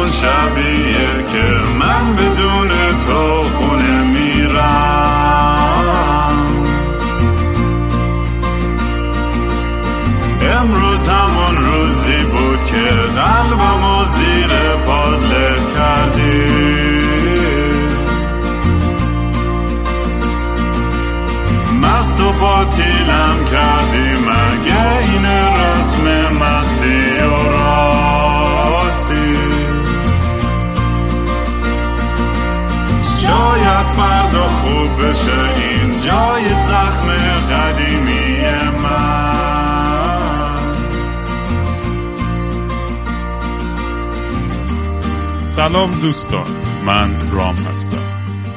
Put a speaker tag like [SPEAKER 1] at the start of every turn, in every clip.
[SPEAKER 1] همون شبیه که من بدون تو خونه میرم. امروز همون روزی بود که قلبم زیر پادله کردی. مست و باطیلم کردی. این جای زخم قدیمی من.
[SPEAKER 2] سلام دوستان من رام هستم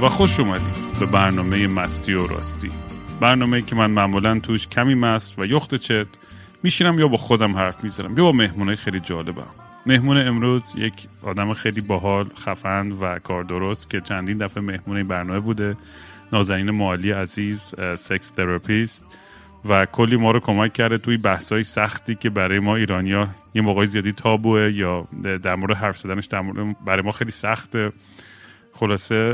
[SPEAKER 2] و خوش اومدید به برنامه مستی و راستی. برنامه که من معمولا توش کمی مست و یخت چت میشینم یا با خودم حرف می‌زنم یا با مهمونه خیلی جالبم. مهمون امروز یک آدم خیلی باحال خفن و کار درست که چندین دفعه مهمون برنامه بوده نازنین معالی عزیز sex therapist و کلی ما رو کمک کرده توی بحثای سختی که برای ما ایرانیا یه موقعی زیادی تابوه یا در مورد حرف زدنش در مورد برای ما خیلی سخته. خلاصه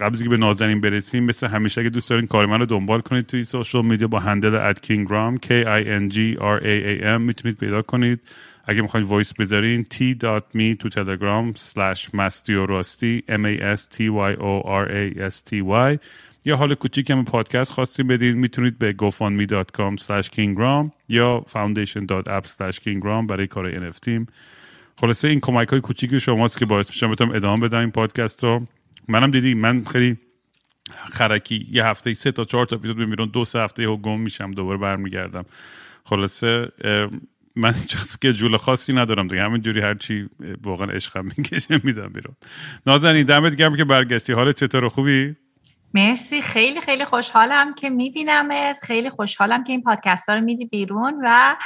[SPEAKER 2] قبل از به نازنین برسیم مثل همیشه اگه دوست دارین کار من رو دنبال کنید توی social media با handle at کینگرام K I N G R A A M می‌تونید پیدا کنید. اگه می‌خواید voice بذارین t.me تو تلگرام slash مستی m a s t y o r a s t y. یا حال کوچیک هم پادکست خواستیم بدین می‌تونید به gofundme.com slash kingram یا foundation.app slash kingram برای کار NFTیم خلاصه این کمک های کوچیک شماست که باعث میشم بتونم ادامه بدم این پادکست رو. منم دیدی من خیلی خرکی یه هفته سه تا چهار تا اپیزود میمیرون دو سه هفته و گم میشم دوباره برمیگردم. خلاصه من هیچ اسکیجول خاصی ندارم دیگه. همینجوری هرچی واقعا عشقم می‌کشه میدم بیرون. نازنین دمت گرم که برگشتی. حالت چطور خوبی؟
[SPEAKER 3] مرسی. خیلی خیلی خوشحالم که میبینمت. خیلی خوشحالم که این پادکست ها رو میدی بیرون و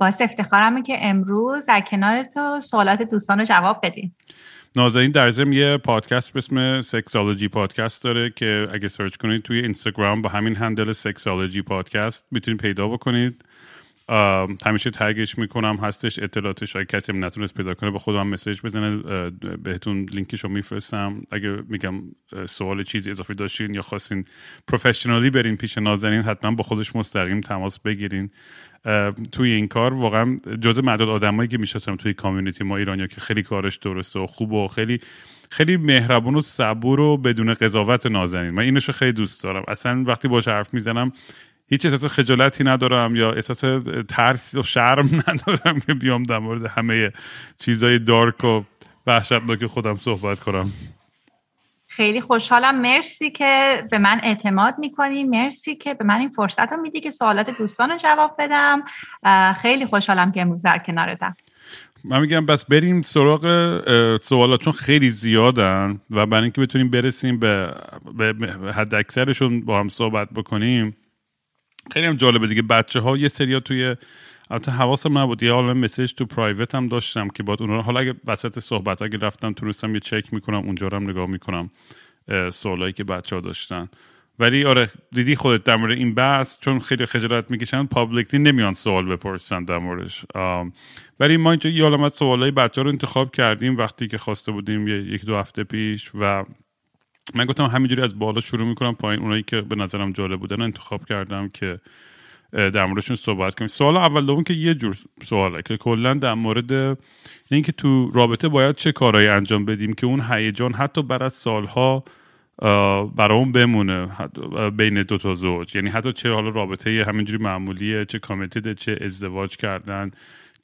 [SPEAKER 3] باعث افتخارمه که امروز در کنار تو سوالات دوستان رو جواب بدیم.
[SPEAKER 2] نازنین در ضمن یه پادکست به اسم Sexology Podcast داره که اگه سرچ کنید توی اینستاگرام با همین handle Sexology Podcast می‌تونید پیدا بکنید. همیشه tag ش می‌کنم هستش اطلاعاتش اگه کسی نتونست پیدا کنه به خودم message بزنه بهتون لینکش رو میفرستم. اگه میگم سوال چیزی اضافه داشتین یا خواستین پروفشنالی برین پیش نازنین حتما با خودش مستقیم تماس بگیرین. توی این کار واقعا جز معدود آدمایی که میشستم توی کامیونیتی ما ایرانیا که خیلی کارش درسته و خوب و خیلی خیلی مهربون و صبور و بدون قضاوت نازنین. من اینشو خیلی دوست دارم. اصلا وقتی باش حرف می‌زنم هیچ احساس خجالتی ندارم یا احساس ترس و شرم ندارم که بیام در مورد همه چیزای دارک و وحشتناک خودم صحبت کنم.
[SPEAKER 3] خیلی خوشحالم. مرسی که به من اعتماد می‌کنی. مرسی که به من این فرصت رو میدی که سوالات دوستان رو جواب بدم. خیلی خوشحالم که امروز در کنارتم.
[SPEAKER 2] من میگم بس بریم سراغ سوالات چون خیلی زیادن و برای اینکه بتونیم برسیم به, به حد اکثرشون با هم صحبت بکنیم. خیلی هم جالبه دیگه. بچه ها یه سریا توی البته حواسم نبود. یه حالا مسیج تو پرایوت هم داشتم که بعد اونها حالا اگه وسط صحبت اگه رفتم تونستم یه چک می‌کنم اونجا هم نگاه می‌کنم سوالایی که بچه ها داشتن. ولی آره دیدی خودت در مورد این بحث چون خیلی خجالت می‌کشن پابلیکلی نمیان سوال بپرسن در موردش. ولی ما اینجا یه عالمت سوالای بچه ها رو انتخاب کردیم وقتی که خواسته بودیم یک دو هفته پیش و من گفتم همینجوری از بالا شروع می‌کنم پایین. اونایی که به نظرم جالب بودن انتخاب کردم که در موردشون صحبت کنیم. سوال اول دوم که یه جور سواله که کلا در مورد اینکه تو رابطه باید چه کارهایی انجام بدیم که اون هیجان حتی بعد از سالها برای اون بمونه بین دو تا زوج. یعنی حتی چه حالا رابطه همینجوری معمولیه چه کامیتیده چه ازدواج کردن.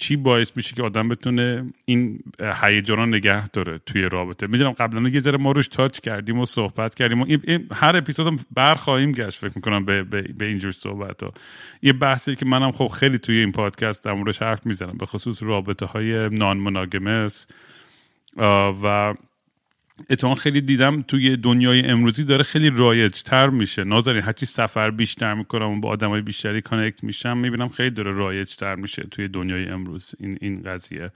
[SPEAKER 2] چی باعث میشه که آدم بتونه این هیجان نگه داره توی رابطه؟ می‌دونم قبلا یه ذره ما روش تاچ کردیم و صحبت کردیم و این هر اپیزود هم برخواهیم گشت فکر می‌کنم به, به, به اینجور صحبت ها یه بحثی که منم خب خیلی توی این پادکست در حرف می‌زنم به خصوص رابطه های non و اتفاقا خیلی دیدم توی دنیای امروزی داره خیلی رایج تر میشه. نازنین هرچی سفر بیشتر می‌کنم و با آدم های بیشتری connect میشم می‌بینم خیلی داره رایج تر میشه توی دنیای امروز این, این قضیه.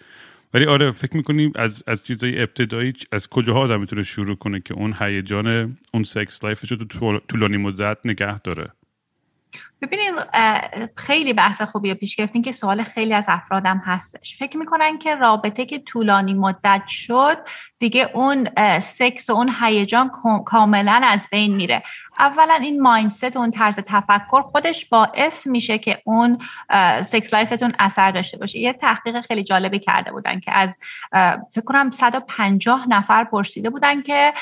[SPEAKER 2] ولی آره فکر می‌کنیم از از چیزای ابتدایی از کجاها آدم می‌تونه شروع کنه که اون هیجان اون sex life ش رو تو طولانی مدت نگه داره؟
[SPEAKER 3] ببینید خیلی بحث خوبی پیش گرفتین که سوال خیلی از افرادم هستش. فکر می‌کنن که رابطه که طولانی مدت شد دیگه اون سکس و اون هیجان کاملا از بین میره. اولا این مایندست اون طرز تفکر خودش باعث میشه که اون سکس لایفتون اثر داشته باشه. یه تحقیق خیلی جالبی کرده بودن که از فکر کنم 150 نفر پرسیده بودن که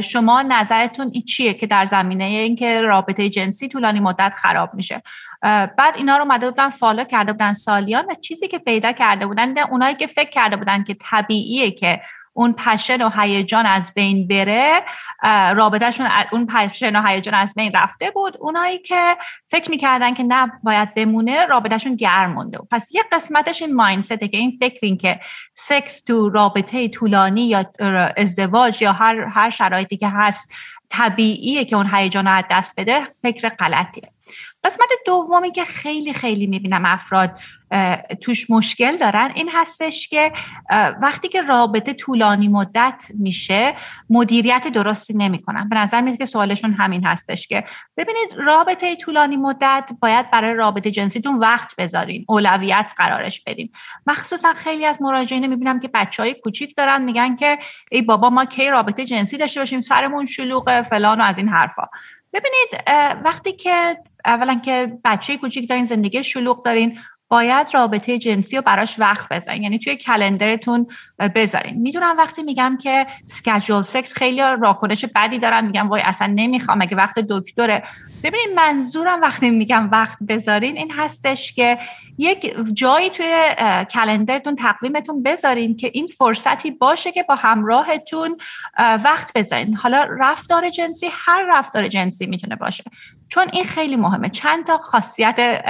[SPEAKER 3] شما نظرتون چیه که در زمینه اینکه رابطه جنسی طولانی مدت خراب میشه. بعد اینا رو اومده بودن follow کرده بودن سالیان و چیزی که پیدا کرده بودن اونایی که فکر کرده بودن که طبیعیه که اون passion و هیجان از بین بره رابطهشون اون passion و هیجان از بین رفته بود. اونایی که فکر می‌کردن که نه باید بمونه رابطهشون گرم مونده پس یه قسمتش این mindset ه که این فکرین که سکس تو رابطه طولانی یا ازدواج یا هر هر شرایطی که هست طبیعیه که اون هیجان رو از دست بده فکر غلطیه. قسمت دومی که خیلی خیلی می‌بینم افراد توش مشکل دارن این هستش که وقتی که رابطه طولانی مدت میشه مدیریت درستی نمی‌کنن. به نظر میاد که سوالشون همین هستش که ببینید رابطه طولانی مدت باید برای رابطه جنسیتون وقت بذارین اولویت قرارش بدین. مخصوصا خیلی از مراجعین می‌بینم که بچه های کوچیک دارن میگن که ای بابا ما کی رابطه جنسی داشته باشیم؟ سرمون شلوغه فلان و از این حرفا. ببینید وقتی که اولا که بچه کوچیک دارین زندگی شلوغ دارین باید رابطه جنسی رو براش وقت بذارین. یعنی توی کلندرتون بذارین. می‌دونم وقتی میگم که سکجول سکس خیلی راکنش بدی دارم میگم وای اصلا نمی‌خوام اگه وقت دکتره ببینید منظورم وقتی میگم وقت بذارین این هستش که یک جایی توی کلندرتون تقویمتون بذارین که این فرصتی باشه که با همراهتون وقت بذارین. حالا رفتار جنسی هر رفتار جنسی می‌تونه باشه. چون این خیلی مهمه. چند تا خاصیت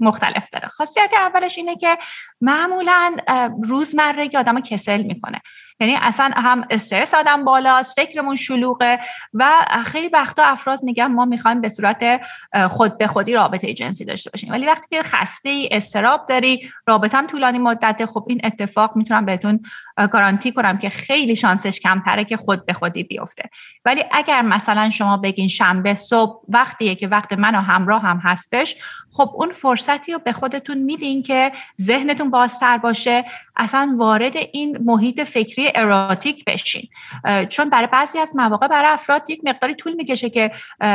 [SPEAKER 3] مختلف داره. خاصیت اولش اینه که معمولا روزمرگی آدم کسل می‌کنه. یعنی اصلا هم استرس آدم بالاست فکرمون شلوغه و خیلی وقتا افراد میگن ما می‌خوایم به صورت خود به خودی رابطه جنسی داشته باشیم. ولی وقتی که خسته ای استراب داری رابطه هم طولانی مدته خب این اتفاق می‌تونم بهتون گارانتی کنم که خیلی شانسش کمتره که خود به خودی بیفته. ولی اگر مثلا شما بگین شنبه صبح وقتیه که وقت من و همراه هم هستش خب اون فرصتی رو به خودتون میدین که ذهنتون بازتر باشه اصلا وارد این محیط فکری اراتیک بشین. چون برای بعضی از مواقع برای افراد یک مقداری طول می‌کشه که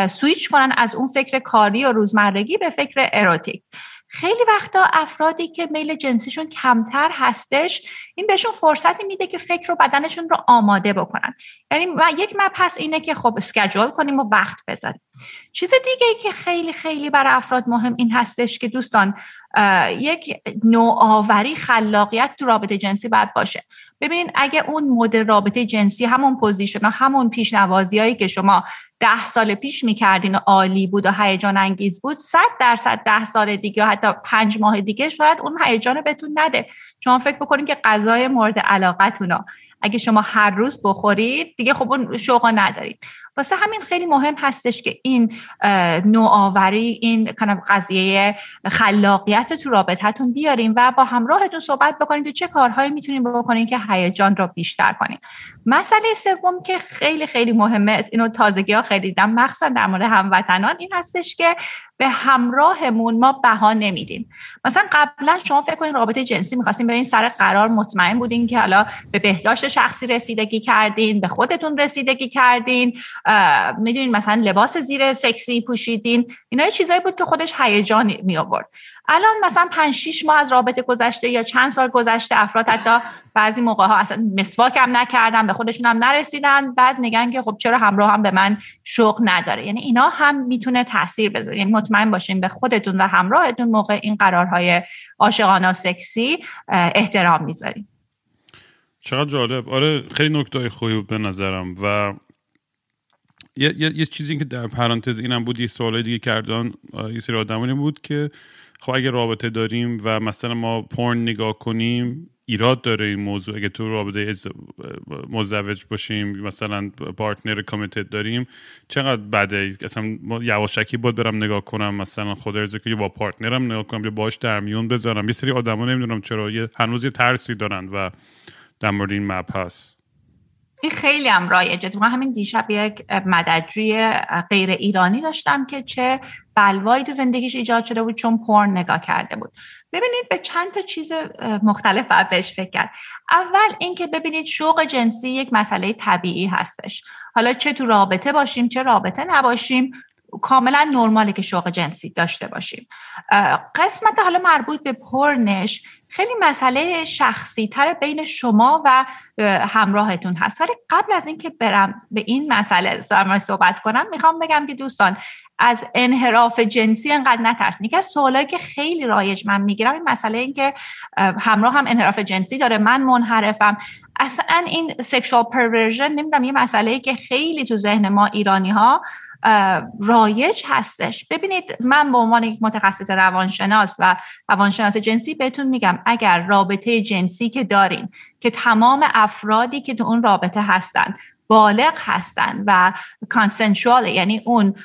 [SPEAKER 3] سویچ کنن از اون فکر کاری و روزمرگی به فکر اروتیک. خیلی وقتا افرادی که میل جنسیشون کمتر هستش این بهشون فرصتی میده که فکر و بدنشون رو آماده بکنن. یعنی یک مبحث اینه که خب schedule کنیم و وقت بذاریم. چیز دیگه ای که خیلی خیلی برای افراد مهم این هستش که دوستان یک نوآوری خلاقیت تو رابطه جنسی باید باشه. ببین اگه اون مدل رابطه جنسی همون position همون پیشنوازی هایی که شما ده سال پیش می‌کردین و عالی بود و هیجان انگیز بود صد درصد ده سال دیگه یا حتی پنج ماه دیگه شاید اون هیجان بهتون نده. شما فکر بکنین که غذای مورد علاقتون اگه شما هر روز بخورید دیگه خب اون شوق ندارید. واسه همین خیلی مهم هستش که این نوآوری این قضیه خلاقیت تو رابطتون بیاریم و با همراهتون صحبت بکنید که چه کارهایی می‌تونیم بکنید که هیجان رو بیشتر کنیم مسئله سوم که خیلی خیلی مهمه اینو تازگی ها خیلی دیدم مخصوصا در مورد هموطنان این هستش که به همراهمون ما بها نمیدیم. مثلا قبلا شما فکر کنید رابطه جنسی می‌خواستیم برین سر قرار مطمئن بودین که حالا به بهداشت شخصی رسیدگی کردین به خودتون رسیدگی کردین. می‌دونین مثلا لباس زیر سکسی پوشیدین اینا چیزایی بود که خودش هیجان می آورد. الان مثلا 5 6 ماه از رابطه گذشته یا چند سال گذشته افراد حتی بعضی موقع ها اصلا مسواک هم نکردن به خودشون هم نرسیدن بعد میگن که خب چرا همراه هم به من شوق نداره. یعنی اینا هم می‌تونه تاثیر بذاره. یعنی مطمئن باشین به خودتون و همراهتون موقع این قرارهای عاشقانه سکسی احترام می‌ذارین.
[SPEAKER 2] چقدر جالب. آره خیلی نکته خوبی بود به نظرم و یه, یه،, چیزی که در پرانتز اینم بود یه سوال دیگه کردن یه سری آدمانی بود که خب اگه رابطه داریم و مثلا ما پورن نگاه کنیم ایراد داره این موضوع. اگه تو رابطه مزدوج باشیم مثلا partner committed داریم چقدر بده؟ اصلا یواشکی بود برم نگاه کنم مثلا خدا که با partner م نگاه کنم یا باش در میون بذارم. یه سری آدما نمی‌دونم چرا یه هنوز یه ترسی دارن و در مورد این مبحث
[SPEAKER 3] این خیلی هم رایجه تو همین دیشب یک مددجوی غیر ایرانی داشتم که چه بلوایی تو زندگیش ایجاد شده بود چون پرن نگاه کرده بود. ببینید به چند تا چیز مختلف باید بهش فکر کرد. اول اینکه ببینید شوق جنسی یک مسئله طبیعی هستش. حالا چه تو رابطه باشیم چه رابطه نباشیم. کاملا نرماله که شوق جنسی داشته باشیم. قسمت حالا مربوط به پرنش خیلی مسئله شخصی تر بین شما و همراهتون هست. ولی قبل از اینکه برم به این مسئله صحبت کنم می‌خوام بگم که دوستان از انحراف جنسی انقدر نترسین یکی از سوالایی که خیلی رایج من می‌گیرم این مسئله این که همراه هم انحراف جنسی داره من منحرفم. اصلا این sexual perversion نمی‌دونم یه مسئله که خیلی تو ذهن ما ایرانی ها رایج هستش. ببینید من به عنوان یک متخصص روانشناس و روانشناس جنسی بهتون میگم اگر رابطه جنسی که دارین که تمام افرادی که تو اون رابطه هستن بالغ هستن و consensual یعنی اون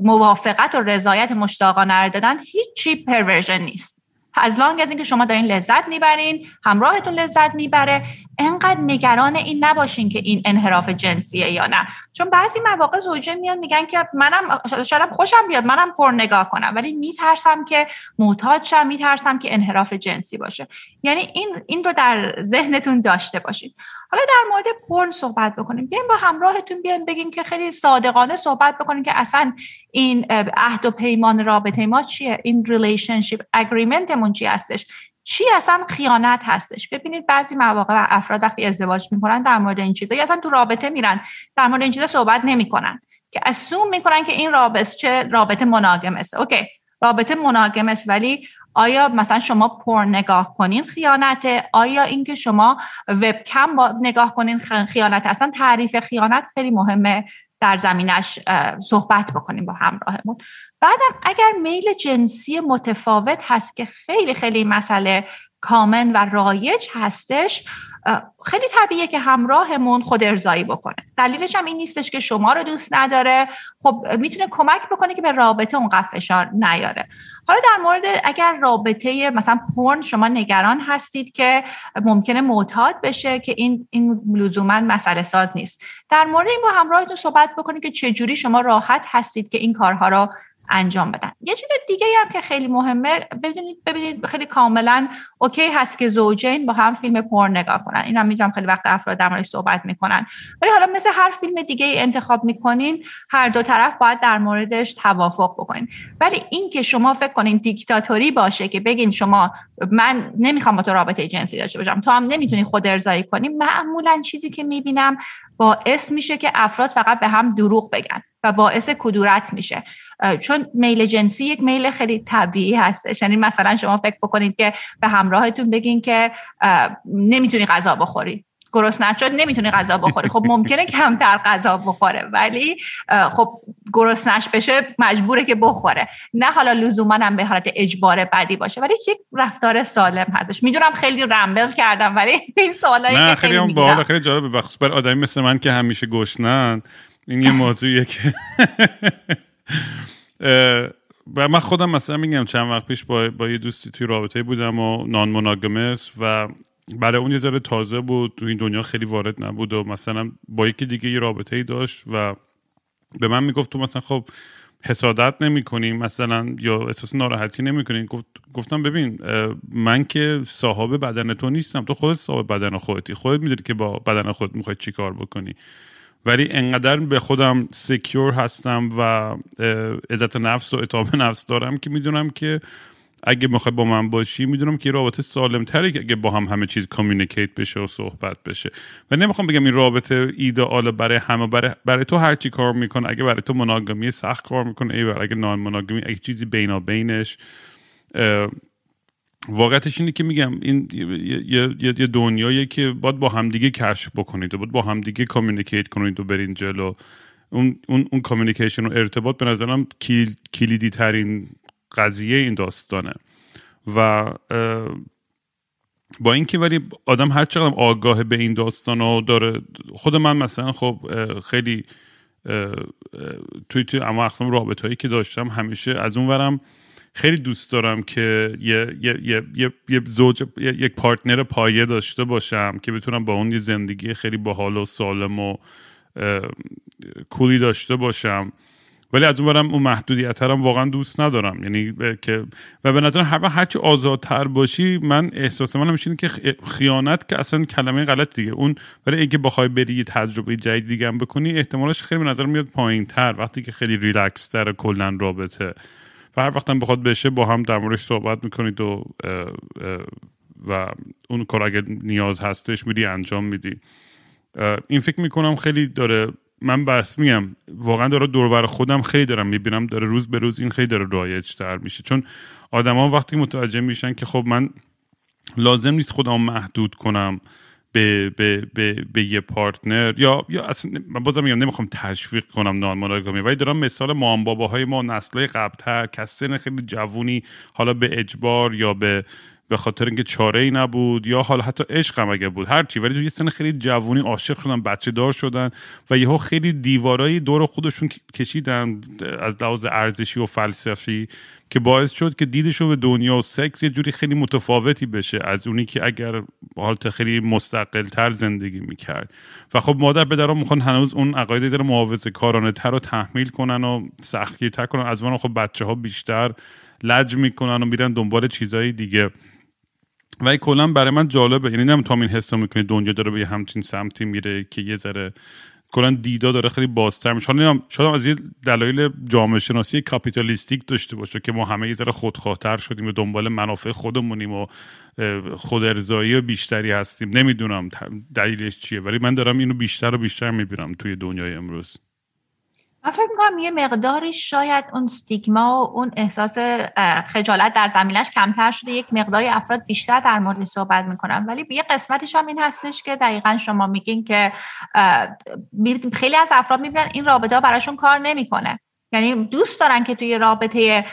[SPEAKER 3] موافقت و رضایت مشتاقانه رو دادن هیچی perversion نیست. as long as اینکه شما دارین لذت می‌برین همراهتون لذت می‌بره. انقدر نگران این نباشین که این انحراف جنسیه یا نه. چون بعضی مواقع زوجه میان میگن که منم شاید خوشم بیاد منم پر نگاه کنم. ولی میترسم که معتاد شم میترسم که انحراف جنسی باشه. یعنی این این رو در ذهنتون داشته باشید حالا در مورد پرن صحبت بکنیم. بیاین با همراهتون بیاین بگین که خیلی صادقانه صحبت بکنیم که اصلا این عهد و پیمان رابطه ما چیه؟ این relationship agreementمون چی هستش؟ چی اصلا خیانت هستش؟ ببینید بعضی مواقع افراد وقتی ازدواج می‌کنن در مورد این چیزا اصلا تو رابطه میرن در مورد این چیزا صحبت نمی‌کنن. که اسوم می‌کنن که این رابطه چه رابطه مناگمه اوکی رابطه مناگم ولی آیا مثلا شما پر نگاه کنین خیانته؟ آیا اینکه شما وبکم با نگاه کنین خیانت اصلا تعریف خیانت خیلی مهمه در زمینش صحبت بکنیم با همراهمون. بعدم اگر میل جنسی متفاوت هست که خیلی خیلی مسئله کامن و رایج هستش خیلی طبیعیه که همراهمون خود ارزایی بکنه. دلیلش هم این نیستش که شما رو دوست نداره. خب می‌تونه کمک بکنه که به رابطه اونقدر فشار نیاره. حالا در مورد اگر رابطه مثلا پرن شما نگران هستید که ممکنه معتاد بشه که این این لزوما مسئله ساز نیست. در مورد این با همراهتون صحبت بکنید که چجوری شما راحت هستید که این کارها رو انجام بدن. یه چیز دیگه هم که خیلی مهمه ببینید ببینید خیلی کاملا اوکی هست که زوجین با هم فیلم پر نگاه کنن. این هم خیلی وقت افراد در موردش صحبت می‌کنن. ولی حالا مثل هر فیلم دیگه انتخاب می‌کنین هر دو طرف باید در موردش توافق بکنین. ولی این که شما فکر کنین دیکتاتوری باشه که بگین شما من نمی‌خوام با تو رابطه جنسی داشته باشم تو هم نمی‌تونی خود ارضایی کنی معمولا چیزی که می‌بینم باعث میشه که افراد فقط به هم دروغ بگن و باعث کدورت میشه. چون میل جنسی یک میل خیلی طبیعی هستش. یعنی مثلا شما فکر بکنید که به همراهتون بگین که نمی‌تونی غذا بخوری. گرسنه شد نمی‌تونی غذا بخوری. خب ممکنه کمتر غذا بخوره ولی خب گرسنش بشه مجبوره که بخوره. نه حالا لزوما هم به حالت اجبار بدی باشه ولی یک رفتار سالم هستش. می‌دونم خیلی رمبل کردم ولی این سوالایی
[SPEAKER 2] نه خیلی هم باحال خیلی جالبه. بخصوص بر آدمی مثل من که همیشه گشنن. این یه موضوعیه که و من خودم مثلا میگم چند وقت پیش با, با یه دوستی توی رابطه بودم و نان مناگمس و برای اون یه ذره تازه بود تو این دنیا خیلی وارد نبود و مثلا با یکی دیگه یه رابطه ای داشت و به من می‌گفت تو مثلا خب حسادت نمی کنیم مثلا یا احساس ناراحتی نمی کنیم گفت گفتم ببین من که صاحب بدن تو نیستم تو خودت صاحب بدن خودتی خودت می‌دونی که با بدن خودت می‌خوای چی کار بکنی. ولی انقدر به خودم secure هستم و عزت نفس و اعتماد به نفس دارم که می‌دونم که اگه می‌خوای با من باشی می‌دونم که رابطه سالم تره که اگه با هم همه چیز communicate بشه و صحبت بشه. و نمی‌خوام بگم این رابطه ایدئال برای همه برای, برای تو هر چی کار می‌کنه اگه برای تو monogamy سخت کار می‌کنه ای اگه non-monogamy اگه چیزی بینابینش واقعتش اینه که میگم این یه, یه،, یه دنیایی که باید با همدیگه کشف بکنید و باید با همدیگه communicate کنید و برین جلو. اون اون کامیونیکیشن و ارتباط به نظرم کلیدی ترین قضیه این داستانه. و با اینکه ولی آدم هر چقدر آگاه به این داستان رو داره خود من مثلا خب خیلی توی توی اما اقسام رابط هایی که داشتم همیشه از اون ورم خیلی دوست دارم که یه, یه،, یه،, یه،, یه زوج یک پارتنر پایه داشته باشم که بتونم با اون یه زندگی خیلی باحال و سالم و کولی داشته باشم. ولی از اون اون محدودیت هم واقعا دوست ندارم. یعنی که و به نظر هر هرچی آزادتر باشی من احساس من میشه که خیانت که اصلا کلمه غلط دیگه. اون ولی اینکه بخوای بری یه تجربه جدید دیگه هم بکنی احتمالش خیلی به نظر میاد پایین تر وقتی که خیلی ریلکس تر کلا رابطه. و هر وقتم بخواد بشه با هم در موردش صحبت می‌کنید و و اون کار اگر نیاز هستش میری انجام میدی. این فکر می‌کنم خیلی داره من بس میگم واقعا داره دورور خودم خیلی دارم می‌بینم داره روز به روز این خیلی داره رایج تر میشه. چون آدما وقتی متوجه میشن که خب من لازم نیست خودم محدود کنم به, به, به, به یه پارتنر یا یا اصلا من بازم میگم نمی‌خوام تشویق کنم نان مونوگامی ولی دارم مثال مام باباهای ما نسلهای قبلتر کسن خیلی جوونی حالا به اجبار یا به به خاطر اینکه چاره ای نبود یا حالا حتی عشق هم اگه بود هرچی. ولی توی سن خیلی جوونی عاشق شدن بچه دار شدن و یهو خیلی دیوارایی دور خودشون کشیدن از لحاظ ارزشی و فلسفی که باعث شد که دیدشون به دنیا و سکس یه جوری خیلی متفاوتی بشه از اونی که اگر حالت خیلی مستقل تر زندگی می‌کرد. و خب مادر پدرها می‌خوان هنوز اون عقاید در محافظه کارانه تر رو تحمیل کنن و سختگیرتر کنن. از اون خب بچه ها بیشتر لج می‌کنن و میرن دنبال چیزهای دیگه. و کلا برای من جالبه. یعنی نمی‌تونم این حس می‌کنی. دنیا داره به همچین سمتی میره که یه ذره کلا دیدا داره خیلی بازتر میشه. شاید از یه دلایل جامعه شناسی کاپیتالیستیک داشته باشه که ما همه یه ذره خودخواهتر شدیم و دنبال منافع خودمونیم و خود ارزایی و بیشتری هستیم. نمی‌دونم دلیلش چیه. ولی من دارم اینو بیشتر و بیشتر می‌بینم توی دنیای امروز.
[SPEAKER 3] من فکر می‌کنم یه مقداری شاید اون ستیگما و اون احساس خجالت در زمینش کمتر شده یک مقداری افراد بیشتر در مورد صحبت می‌کنن. ولی یه قسمتش هم این هستش که دقیقا شما میگین که خیلی از افراد می‌بینن این رابطه براشون کار نمی‌کنه. یعنی دوست دارن که توی رابطه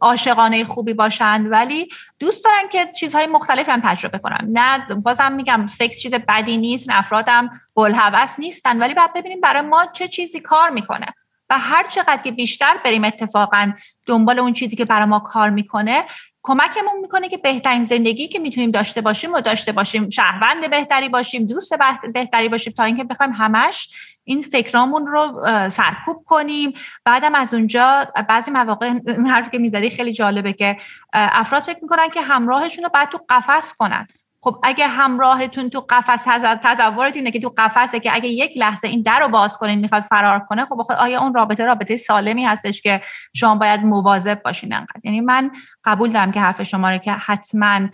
[SPEAKER 3] عاشقانه خوبی باشند ولی دوست دارن که چیزهای مختلفی هم تجربه کنن. نه بازم میگم سکس چیز بدی نیست افرادم بلحوث نیستن ولی بعد ببینیم برای ما چه چیزی کار می‌کنه. و هر چقدر که بیشتر بریم اتفاقا دنبال اون چیزی که برای ما کار می‌کنه کمکمون می‌کنه که بهترین زندگی که می‌تونیم داشته باشیم و داشته باشیم. شهروند بهتری باشیم دوست بهتری باشیم تا اینکه بخوایم همش این فکرامون رو سرکوب کنیم. بعدم از اونجا بعضی مواقع حرفی که می‌ذاری خیلی جالبه که افراد فکر می‌کنن که همراهشون رو باید تو قفس کنن. خب اگه همراهتون تو قفس تصورت اینه که تو قفسه که اگه یک لحظه این در رو باز کنین می‌خواد فرار کنه خب آیا اون رابطه رابطه سالمی هستش که شما باید مواظب باشین انقدر؟ یعنی من قبول دارم که حرف شما رو که حتما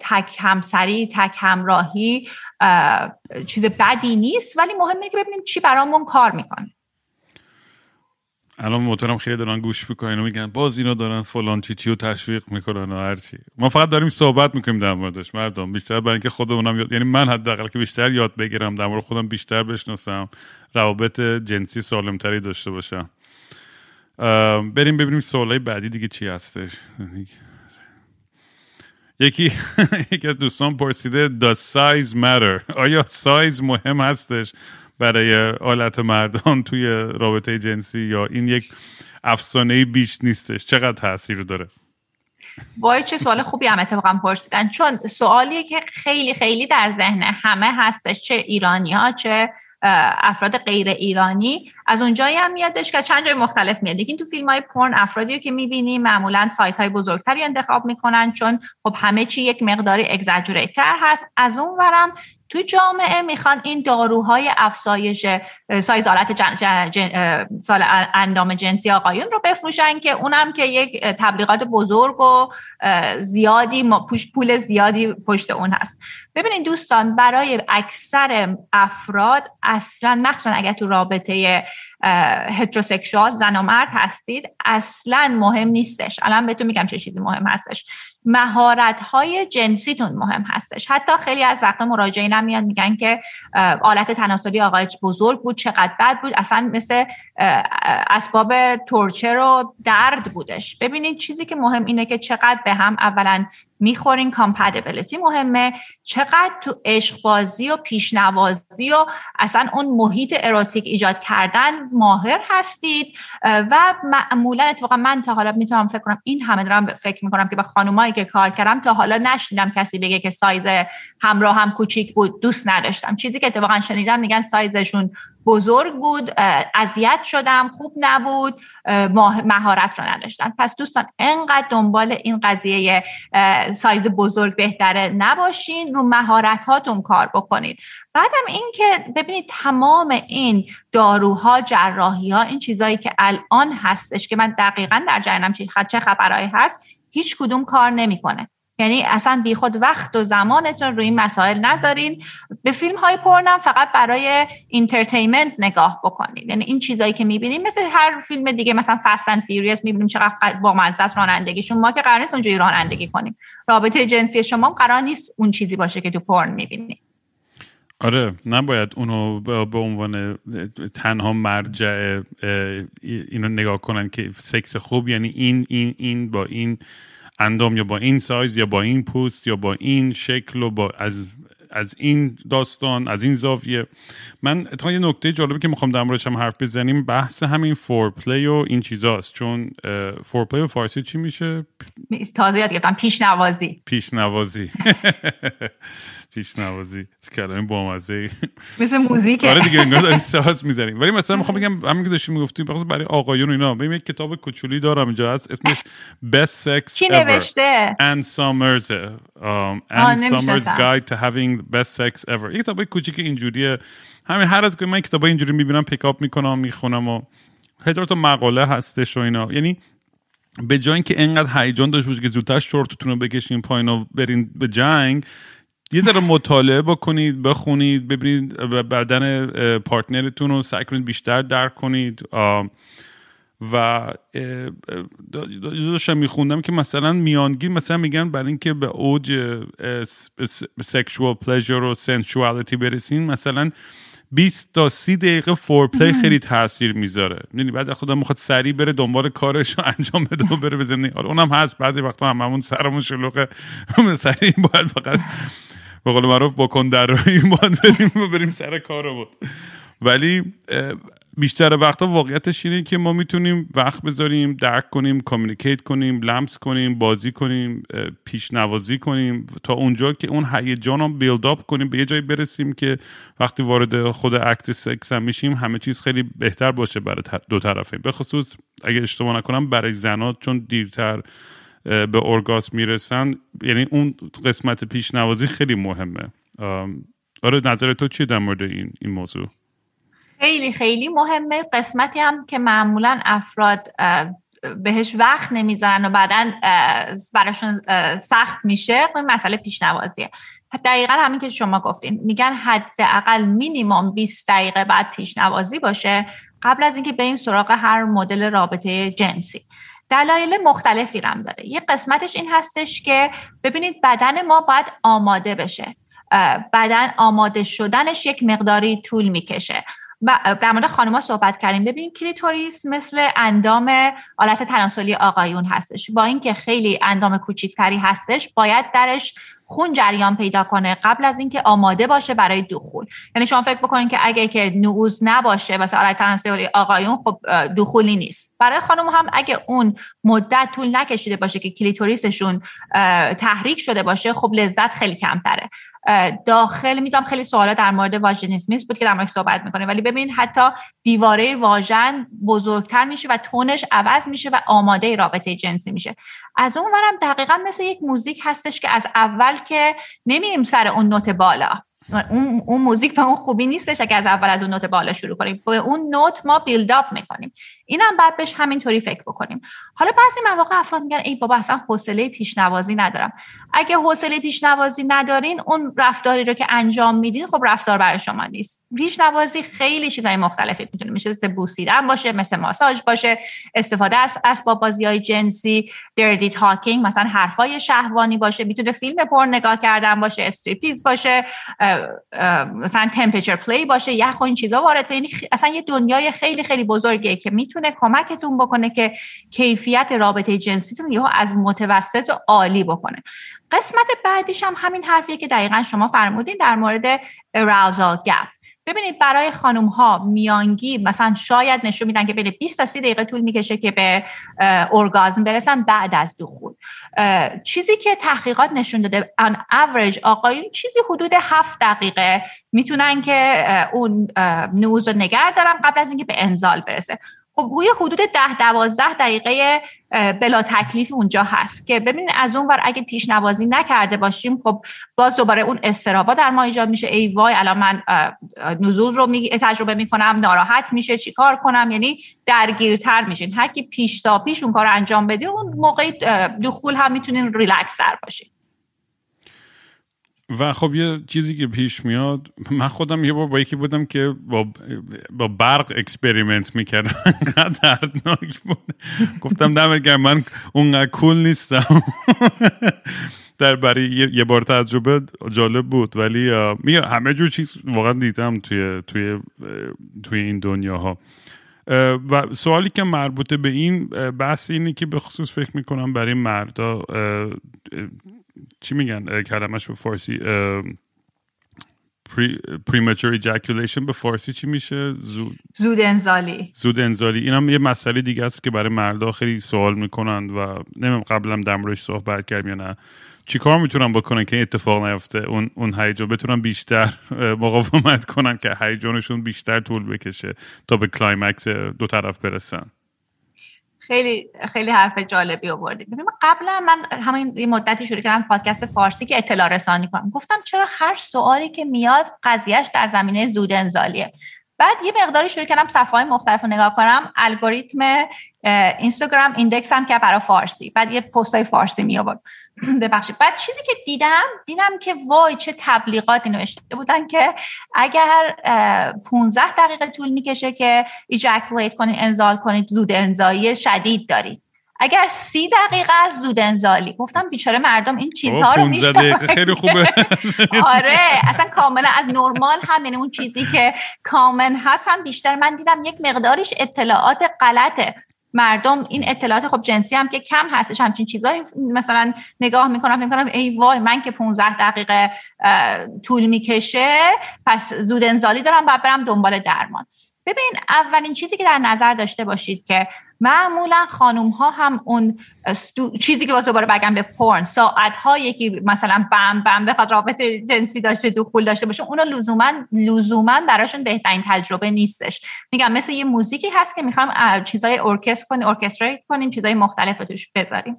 [SPEAKER 3] تک همسری تک همراهی چیز بدی نیست ولی مهمه که ببینیم چی برامون کار می‌کنه.
[SPEAKER 2] الان موتورم خیلی دارن گوش می‌کنن و میگن باز اینا دارن فلان چی چی رو تشویق می‌کنن و هرچی ما فقط داریم صحبت می‌کنیم در موردش مردم. بیشتر برای اینکه خودمونم یاد... یعنی من حداقل که بیشتر یاد بگیرم در مورد خودم بیشتر بشناسم روابط جنسی سالمتری داشته باشم. بریم ببینیم سوالای بعدی دیگه چی هستش. یکی یکی از دوستان پرسیده does size matter. آیا سایز مهم هستش؟ برای آلت مردان توی رابطه جنسی یا این یک افسانه بیش نیستش. چقدر تاثیر داره؟
[SPEAKER 3] وای چه سوال خوبی هم اتفاقا پرسیدن. چون سوالیه که خیلی خیلی در ذهن همه هستش چه ایرانی ها چه افراد غیر ایرانی. از اونجایی هم میادش که چند جای مختلف میاد. این تو فیلم های پرن افرادی که می‌بینیم معمولا سایز های بزرگتری انتخاب می‌کنن چون خب همه چی یک مقداری اگزاجوریتر هست. از اون ورم تو جامعه می‌خوان این داروهای افزایش سایز آلت جن، جن، سال اندام جنسی آقایون رو بفروشن که اونم که یک تبلیغات بزرگ و زیادی پول زیادی پشت اون هست. ببینید دوستان برای اکثر افراد اصلا مخصوصا اگر تو رابطه هتروسکشوال زن و مرد هستید. اصلا مهم نیستش. الان بهتون میگم چه چیزی مهم هستش. مهارت های جنسیتون مهم هستش. حتی خیلی از وقتا مراجعین هم میان میگن که آلت تناسلی آقای بزرگ بود چقدر بد بود. اصلا مثل اسباب torture و درد بودش. ببینید چیزی که مهم اینه که چقدر به هم اولا می‌خورین compatibility مهمه. چقدر تو عشق بازی و پیشنوازی و اصلا اون محیط erotic ایجاد کردن ماهر هستید. و معمولا اتفاقا من تا حالا می‌تونم فکر کنم این همه دارم فکر می‌کنم که با خانومایی که کار کردم تا حالا نشنیدم کسی بگه که سایز همراه هم کوچیک بود. دوست نداشتم. چیزی که اتفاقا شنیدم میگن سایزشون بزرگ بود اذیت شدم خوب نبود مهارت رو نداشتم. پس دوستان انقدر دنبال این قضیه سایز بزرگ بهتره نباشین رو مهارت هاتون کار بکنید بعدم این که ببینید تمام این داروها جراحی ها این چیزهایی که الان هستش که من دقیقا در جریانم چه خبرهایی هست هیچ کدوم کار نمی‌کنه. یعنی اصلا بیخود وقت و زمانتون روی این مسائل نذارین. به فیلم های پرنم فقط برای entertainment نگاه بکنید یعنی این چیزایی که می‌بینیم مثل هر فیلم دیگه مثلا Fast Furious می‌بینیم چقدر بامزه‌ست رانندگیشون. ما که قرار نیست اونجوری رانندگی کنیم. رابطه جنسی شما قرار نیست اون چیزی باشه که تو پرن می‌بینیم
[SPEAKER 2] آره نباید اونو به عنوان تنها مرجع اینو نگاه کنن که سکس خوب. یعنی این این این با این اندام یا با این سایز یا با این پوست یا با این شکل و با از از این داستان از این زاویه. من اتفاقا یه نکته جالبی که می‌خوام در موردش هم حرف بزنیم بحث همین foreplay و این چیزاست. چون foreplay و فارسی چی میشه؟
[SPEAKER 3] تازه یاد گرفتم. پیشنوازی.
[SPEAKER 2] پیشنوازی. پیشنوازی. کلمه بامزه
[SPEAKER 3] مثل موزیک
[SPEAKER 2] آره دیگه انگار داری ساز می‌زنیم. ولی مثلا می‌خوام بگم همین که داشتیم می‌گفتیم برای آقایون اینا ببین یک کتاب کوچولی دارم اینجا هست. اسمش Best Sex
[SPEAKER 3] کی نوشته؟
[SPEAKER 2] ان سامرز ان سامرز گاید تو having best sex ever. یک کتاب کوچیک اینجوریه. همین هر از که من کتاب اینجوری می‌بینم پیکاپ می‌کنم می‌خونم و هزار تا مقاله هستش و اینا. یعنی به جای اینکه انقدر هیجان داشته باشه که زودتر شورتتون رو بکشین پایین و برین به جنگ یه ذره مطالعه بکنید بخونید ببینید بدن partnerتون رو سعی کنید بیشتر درک کنید. و داشتم میخوندم که مثلا میانگین مثلا میگن برای اینکه به اوج sexual pleasure و sensuality برسین مثلا 20 تا 30 دقیقه foreplay خیلی تاثیر می‌ذاره. یعنی بعضی خدا می‌خواد سریع بره دنبال کارش رو انجام بده و بره بزنی حالا اونم هست بعضی وقتا هممون سرمون شلوغه. سریع باید فقط به قول معروف بکن در این باید بریم و بریم سر کار بود ولی بیشتر وقتا واقعیتش اینه که ما می‌تونیم وقت بذاریم درک کنیم کامیکیت کنیم لمس کنیم بازی کنیم پیشنوازی کنیم. تا اونجا که اون هیجان رو بیلد اپ کنیم به یه جایی برسیم که وقتی وارد خود اکت سکس هم میشیم همه چیز خیلی بهتر باشه برای دو طرفه. به خصوص اگه اشتباه نکنم برای زنات چون دیرتر به ارگاس می‌رسن یعنی اون قسمت پیشنوازی خیلی مهمه. آره نظر تو چیه در مورد این, این موضوع؟
[SPEAKER 3] خیلی خیلی مهمه. قسمتی هم که معمولا افراد بهش وقت نمی‌ذارن و بعدا براشون سخت میشه این مسئله پیشنوازیه. دقیقا همین که شما گفتین. میگن حداقل مینیمم 20 دقیقه بعد پیشنوازی باشه قبل از اینکه بریم سراغ هر مدل رابطه جنسی. دلایل مختلفی رم داره. یه قسمتش این هستش که ببینید بدن ما باید آماده بشه. بدن آماده شدنش یک مقداری طول می‌کشه. در مورد خانمها صحبت کردیم. ببین کلیتوریس مثل اندام آلت تناسلی آقایون هستش. با اینکه خیلی اندام کوچیکتری هستش باید درش خون جریان پیدا کنه قبل از اینکه آماده باشه برای دخول. یعنی شما فکر بکنید که اگه که نعوظ نباشه واسه آلت تناسلی آقایون خب دخولی نیست. برای خانم هم اگه اون مدت طول نکشیده باشه که کلیتوریسشون تحریک شده باشه خب لذت خیلی کمتره. داخل می‌دونم خیلی سوالات در مورد واژنیسمیس بود که در مورد صحبت می‌کنه ولی ببین حتی دیواره واژن بزرگتر میشه و تونش عوض میشه و آماده رابطه جنسی میشه. از اون ورم دقیقا مثل یک موزیک هستش که از اول که نمیریم سر اون نوت بالا. اون, اون موزیک به اون خوبی نیستش اگر از اول از اون نوت بالا شروع کنیم. به اون نوت ما بیلد اپ می‌کنیم. اینم بعد بهش همینطوری فکر بکنیم. حالا بعضی مواقع افراد میگن ای بابا اصلا حوصله پیشنوازی ندارم. اگه حوصله پیشنوازی ندارین اون رفتاری رو که انجام میدین خب رفتار برای شما نیست. پیشنوازی خیلی چیزای مختلفی می‌تونه میشه مثل بوسیدن باشه مثل ماساژ باشه استفاده از اسباب بازی های جنسی dirty talking مثلا حرفای شهوانی باشه. می‌تونه فیلم پر نگاه کردن باشه striptease باشه مثلا temperature play باشه یخ و این چیزا وارد یعنی اصلا یه دنیای خیلی خیلی بزرگیه که می‌تونه کمکتون بکنه که کیفیت رابطه جنسیتون یهو از متوسط و عالی بکنه. قسمت بعدیش هم همین حرفیه که دقیقا شما فرمودین در مورد arousal gap. ببینید برای خانم ها میانگی مثلا شاید نشون میدن که بین 20 تا 30 دقیقه طول می‌کشه که به ارگازم برسن بعد از دخول. چیزی که تحقیقات نشون داده ان اوریج آقایون چیزی حدود 7 دقیقه می‌تونن که اون نوز رو نگر دارن قبل از اینکه به انزال برسه. خب روی حدود ده دوازده دقیقه بلا تکلیف اونجا هست که ببینید از اون ور اگه پیش نوازی نکرده باشیم خب باز دوباره اون استرابا در ما ایجاد میشه. ای وای الان من نزول رو می... تجربه می‌کنم ناراحت میشه چیکار کنم؟ یعنی درگیرتر میشین. هر کی پیش تا پیش اون کار انجام بدین اون موقع دخول هم می‌تونین ریلکس باشین.
[SPEAKER 2] و خب یه چیزی که پیش میاد من خودم یه بار با یکی بودم که با, با برق experiment می‌کردم انقدر دردناک بود. گفتم دمت گرم من اونقدر cool نیستم. در برای یه بار تجربه جالب بود. ولی میگه همه جور چیز واقعا دیدم توی توی توی این دنیاها. و سوالی که مربوطه به این بحث اینه که به خصوص فکر می‌کنم برای مردا چی میگن؟ کلمش به فارسی premature ejaculation به فارسی چی میشه؟
[SPEAKER 3] زود زود انزالی.
[SPEAKER 2] زود انزالی. این هم یه مسئله دیگه است که برای مردا خیلی سوال می‌کنند و نمیم قبلا دمروش صحبت کردیم یا نه. چی کار می‌تونن بکنن که این اتفاق نیفته؟ اون اون هیجان بتونن بیشتر مقاومت کنن که هیجانشون بیشتر طول بکشه تا به climax دو طرف برسن.
[SPEAKER 3] خیلی خیلی حرف جالبی آوردید. ببین قبلا من همین یه مدتی شروع کردم پادکست فارسی که اطلاع رسانی کنم. گفتم چرا هر سوالی که میاد قضیهش در زمینه زود انزالیه. بعد یه مقداری شروع کردم صفحه های مختلف رو نگاه کنم. الگوریتم اینستاگرام ایندکس هم که برای فارسی. بعد یه پست های فارسی می آورد. ببخشید. بعد چیزی که دیدم دیدم که وای چه تبلیغاتی نوشته بودن که اگر 15 دقیقه طول می‌کشه که ایجاکولیت کنید انزال کنید زود انزایی شدید دارید. اگر سی دقیقه از زود انزالی گفتم بیچاره مردم این چیزها رو
[SPEAKER 2] میشنن خیلی خوبه.
[SPEAKER 3] آره اصلا کاملا از نرمال هم یعنی اون چیزی که کامن هست هم بیشتر. من دیدم یک مقدارش اطلاعات غلطه. مردم این اطلاعات خب جنسی هم که کم هستش همچین چیزایی مثلا نگاه می‌کنم می‌کنم ای وای من که 15 دقیقه طول می‌کشه پس زود انزالی دارم و برم دنبال درمان. ببین اولین چیزی که در نظر داشته باشید که معمولا خانوم ها هم اون چیزی که با دوباره بگم به پورن ساعت هایی که مثلا بم بم بخواد رابطه جنسی داشته دخول داشته باشه اونو لزوما لزوما براشون بهترین تجربه نیستش. میگم مثل یه موزیکی هست که می‌خوام چیزای ارکستر کنیم ارکستریت کنیم چیزای مختلف توش بذاریم.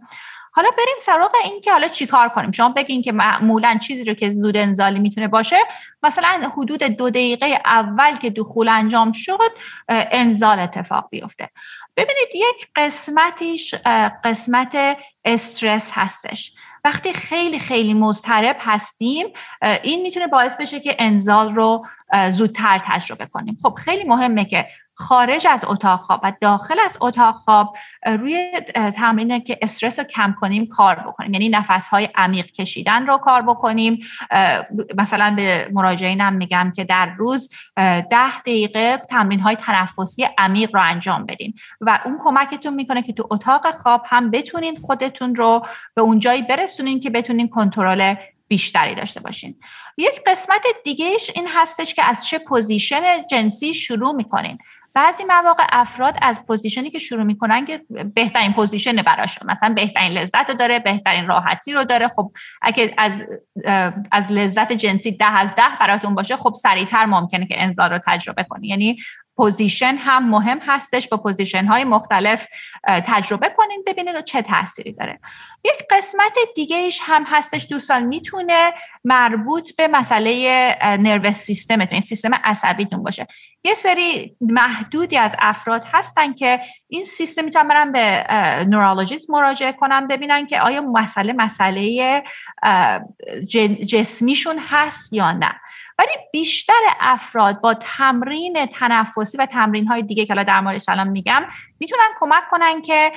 [SPEAKER 3] حالا بریم سراغ این که حالا چیکار کنیم؟ شما بگین که معمولا چیزی رو که زود انزالی می‌تونه باشه مثلا حدود دو دقیقه اول که دخول انجام شد انزال اتفاق بیفته. ببینید یک قسمتیش قسمت استرس هستش. وقتی خیلی خیلی مضطرب هستیم این می‌تونه باعث بشه که انزال رو زودتر تجربه کنیم. خب خیلی مهمه که خارج از اتاق خواب و داخل از اتاق خواب روی تمرین که استرس رو کم کنیم کار بکنیم. یعنی نفس های عمیق کشیدن رو کار بکنیم. مثلا به مراجعینم میگم که در روز ده دقیقه تمرین های تنفسی عمیق رو انجام بدین و اون کمکتون می‌کنه که تو اتاق خواب هم بتونین خودتون رو به اون جایی برسونین که بتونین کنترل بیشتری داشته باشین. یک قسمت دیگهش این هستش که از چه position جنسی شروع می‌کنین. بعضی مواقع افراد از position ی که شروع می‌کنن که بهترین position براشون. مثلا بهترین لذت رو داره بهترین راحتی رو داره. خب اگه از از لذت جنسی ده از ده براتون باشه خب سریعتر ممکنه که انزال رو تجربه کنی. یعنی position هم مهم هستش با position های مختلف تجربه کنین ببینید چه تاثیری داره. یک قسمت دیگهش هم هستش دوستان می‌تونه مربوط به مسئله nervous system تون این سیستم عصبیتون باشه. یه سری محدودی از افراد هستن که این سیستم می‌تونن برن به نورولوژیست مراجعه کنن ببینن که آیا مسئله مسئله جسمیشون هست یا نه. ولی بیشتر افراد با تمرین تنفسی و تمرین های دیگه که الان در موردش الان میگم می‌تونن کمک کنن که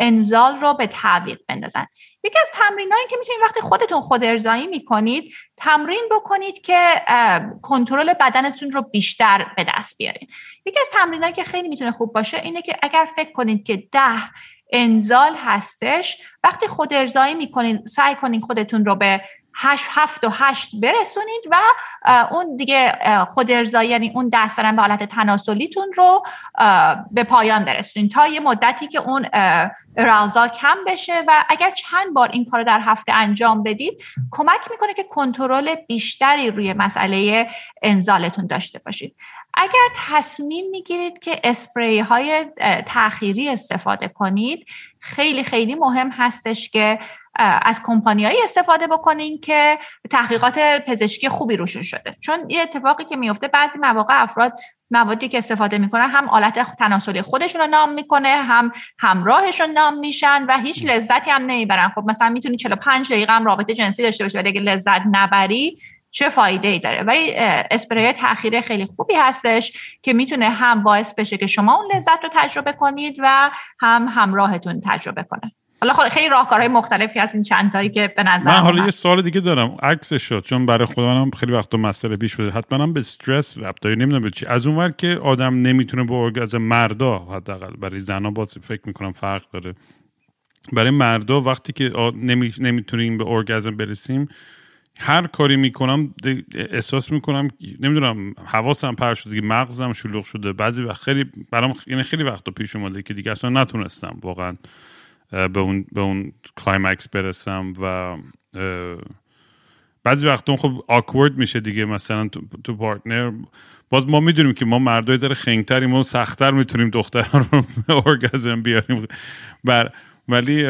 [SPEAKER 3] انزال رو به تعویق بندازن. یکی از تمرینایی که می‌تونید وقتی خودتون خود ارزایی می‌کنید تمرین بکنید که کنترل بدنتون رو بیشتر به دست بیارین. یکی از تمرینایی که خیلی می‌تونه خوب باشه اینه که اگر فکر کنید که ده انزال هستش وقتی خود ارزایی می‌کنین سعی کنین خودتون رو به هشت هفت و هشت برسونید و اون دیگه خود ارزایی یعنی اون دسترن به حالت تناسلیتون رو به پایان برسونید تا یه مدتی که اون راوزال کم بشه و اگر چند بار این کار در هفته انجام بدید کمک می‌کنه که کنترل بیشتری روی مسئله انزالتون داشته باشید. اگر تصمیم می‌گیرید که اسپری های تأخیری استفاده کنید خیلی خیلی مهم هستش که از کمپانیایی استفاده بکنین که تحقیقات پزشکی خوبی روشون شده. چون یه اتفاقی که میفته بعضی مواقع افراد موادی که استفاده می‌کنن هم آلت تناسلی خودشون رو نام می‌کنه هم همراهشون نام میشن و هیچ لذتی هم نمی‌برن. خب مثلا می‌تونی 45 دقیقه هم رابطه جنسی داشته باشی ولی اگه لذت نبری چه فایده ای داره؟ ولی اسپری تاخیر خیلی خوبی هستش که می‌تونه هم باعث بشه که شما اون لذت رو تجربه کنید و هم همراهتون تجربه کنه. حالا خیلی راهکارهای مختلفی هست این چند تایی که به نظر
[SPEAKER 2] من حالا یه سوال دیگه دارم. عکس شد چون برای خودم خیلی وقتا مسئله پیش بوده حتما هم به استرس ربط داره نمی‌دونم چی. از اونور که آدم نمی‌تونه به ارگازم مردا حداقل برای زنا باز فکر می‌کنم فرق داره. برای مردا وقتی که نمی... نمی‌تونیم به ارگازم برسیم هر کاری می‌کنم احساس می‌کنم نمی‌دونم حواسم پر شده دیگه مغزم شلوغ شده. بعضی وقت خیلی برام یعنی خیلی وقتا پیش اومده که دیگه اصلا نتونستم واقعا. به اون به اون climax برسم و بعضی وقتا خب awkward میشه دیگه مثلا تو, تو partner باز ما می‌دونیم که ما مردا یه ذره خنگتریم و سختتر می‌تونیم دختران رو ارگازم بیاریم. بر ولی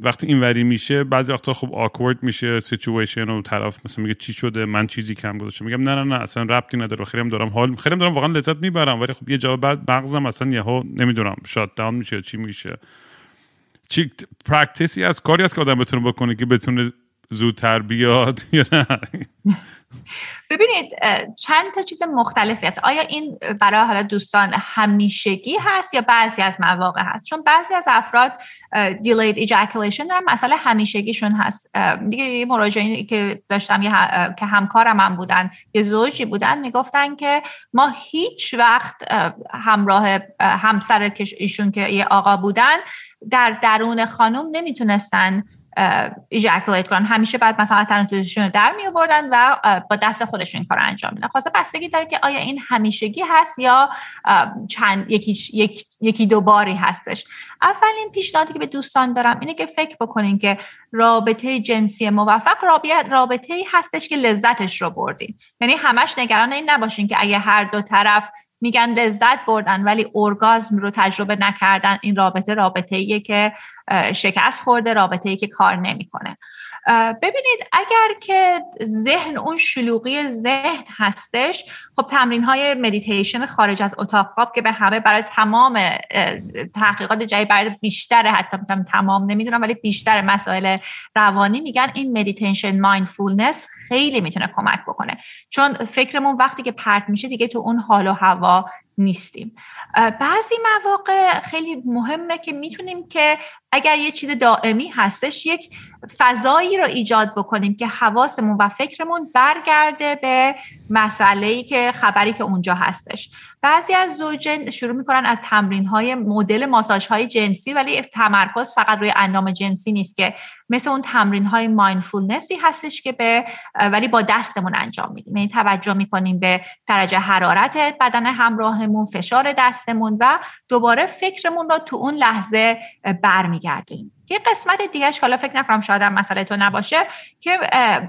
[SPEAKER 2] وقتی این وری میشه بعضی وقتا خب awkward میشه سیچویشن و طرف مثلا میگه چی شده من چیزی کم گذاشتم. میگم نه نه نه اصلا ربطی نداره خیلی دارم حال خیلی دارم واقعا لذت می‌برم. ولی خب یه جا بعد مغزم اصلا یهو نمی‌دونم shut down میشه چی میشه. چی practice ی از کاری است که آدم بتونه بکنه که بتونه زودتر بیاد یا نه؟
[SPEAKER 3] ببینید چند تا چیز مختلفی هست آیا این برای حالا دوستان همیشگی هست یا بعضی از مواقع هست؟ چون بعضی از افراد delayed ejaculation دارن مسئله همیشگیشون هست. دیگه یه مراجعینی که داشتم یه که همکارم هم بودن یه زوجی بودن می‌گفتن که ما هیچ وقت همراه همسر ایشون که یه آقا بودن در درون خانم نمی‌تونستن ایژاکولیت کنن. همیشه بعد مثلا تنتوزشون رو در می آوردن و با دست خودشون کار انجام میدن. خواسته بستگی داره که آیا این همیشگی هست یا چند یکی, یک، یکی دو باری هستش. اولین پیشنهادی که به دوستان دارم اینه که فکر بکنین که رابطه جنسی موفق رابطه ای هستش که لذتش رو بردین. یعنی همش نگران این نباشین که اگه هر دو طرف میگن لذت بردن ولی ارگازم رو تجربه نکردن این رابطه رابطه ایه که شکست خورده رابطه ای که کار نمی‌کنه. ببینید اگر که ذهن اون شلوغی ذهن هستش خب تمرین های مدیتیشن خارج از اتاق خواب که به همه برای تمام تحقیقات جدید برای بیشتر حتی تمام نمی‌دونم ولی بیشتر مسائل روانی میگن این مدیتیشن mindfulness خیلی می‌تونه کمک بکنه. چون فکرمون وقتی که پرت میشه دیگه تو اون حال و هوا نیستیم. بعضی مواقع خیلی مهمه که می‌تونیم که اگر یه چیز دائمی هستش یک فضایی رو ایجاد بکنیم که حواسمون و فکرمون برگرده به مسئله که خبری که اونجا هستش. بعضی از زوجین شروع می‌کنن از تمرین های مدل ماساژ های جنسی ولی تمرکز فقط روی اندام جنسی نیست که مثل اون تمرین های مایندفولنسی هستش که به ولی با دستمون انجام میدیم. یعنی توجه می‌کنیم به درجه حرارت بدن همراهمون فشار دستمون و دوباره فکرمون رو تو اون لحظه برمیگردیم یه قسمت دیگهش حالا فکر نکنم شاید هم مسئله تو نباشه که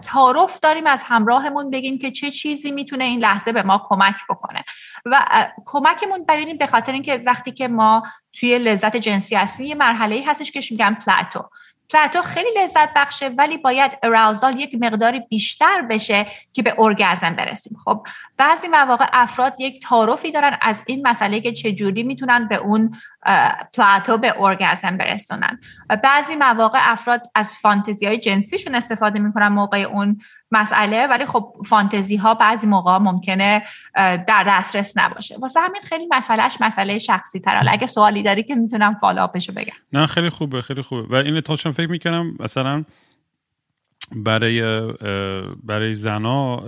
[SPEAKER 3] تعارف داریم از همراهمون بگیم که چه چیزی می‌تونه این لحظه به ما کمک بکنه. و کمکمون ببینیم به خاطر اینکه وقتی که ما توی لذت جنسی هستیم یه مرحله ای هستش که میگن پلاتو. پلاتو خیلی لذت بخشه ولی باید اراوزال یک مقداری بیشتر بشه که به ارگزم برسیم. خب بعضی مواقع افراد یک تعارفی دارن از این مسئله که چجوری می‌تونن به اون پلاتو به ارگزم برسونن. بعضی مواقع افراد از فانتزی های جنسیشون استفاده می‌کنن موقع اون مسئله ولی خب فانتزی ها بعضی موقع ممکنه در دسترس نباشه. واسه همین خیلی مسئلهش مسئله شخصی تر اگه سوالی داری که می‌تونم follow up شو بگم.
[SPEAKER 2] نه خیلی خوبه خیلی خوبه. و این اتفاقا فکر می‌کنم مثلا برای برای زنا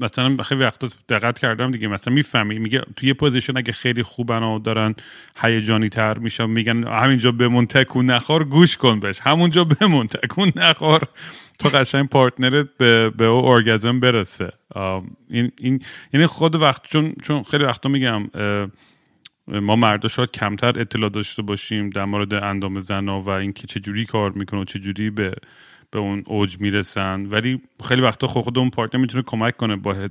[SPEAKER 2] مثلا خیلی وقتا دقت کردم دیگه مثلا می‌فهمی میگه توی position اگه خیلی خوبن و دارن هیجانی تر میشن میگن همینجا بمون تکون نخور گوش کن بهش. همونجا بمون تکون نخور. تو قشنگ پارتنرت به به او ارگزم برسه. این این یعنی خود وقت چون چون خیلی وقتا میگم ما مردا شاید کمتر اطلاع داشته باشیم در مورد اندام زنا و اینکه چه جوری کار می‌کنه و چه جوری به به اون اوج می‌رسن. ولی خیلی وقتا خود, خود اون پارتنر می‌تونه کمک کنه با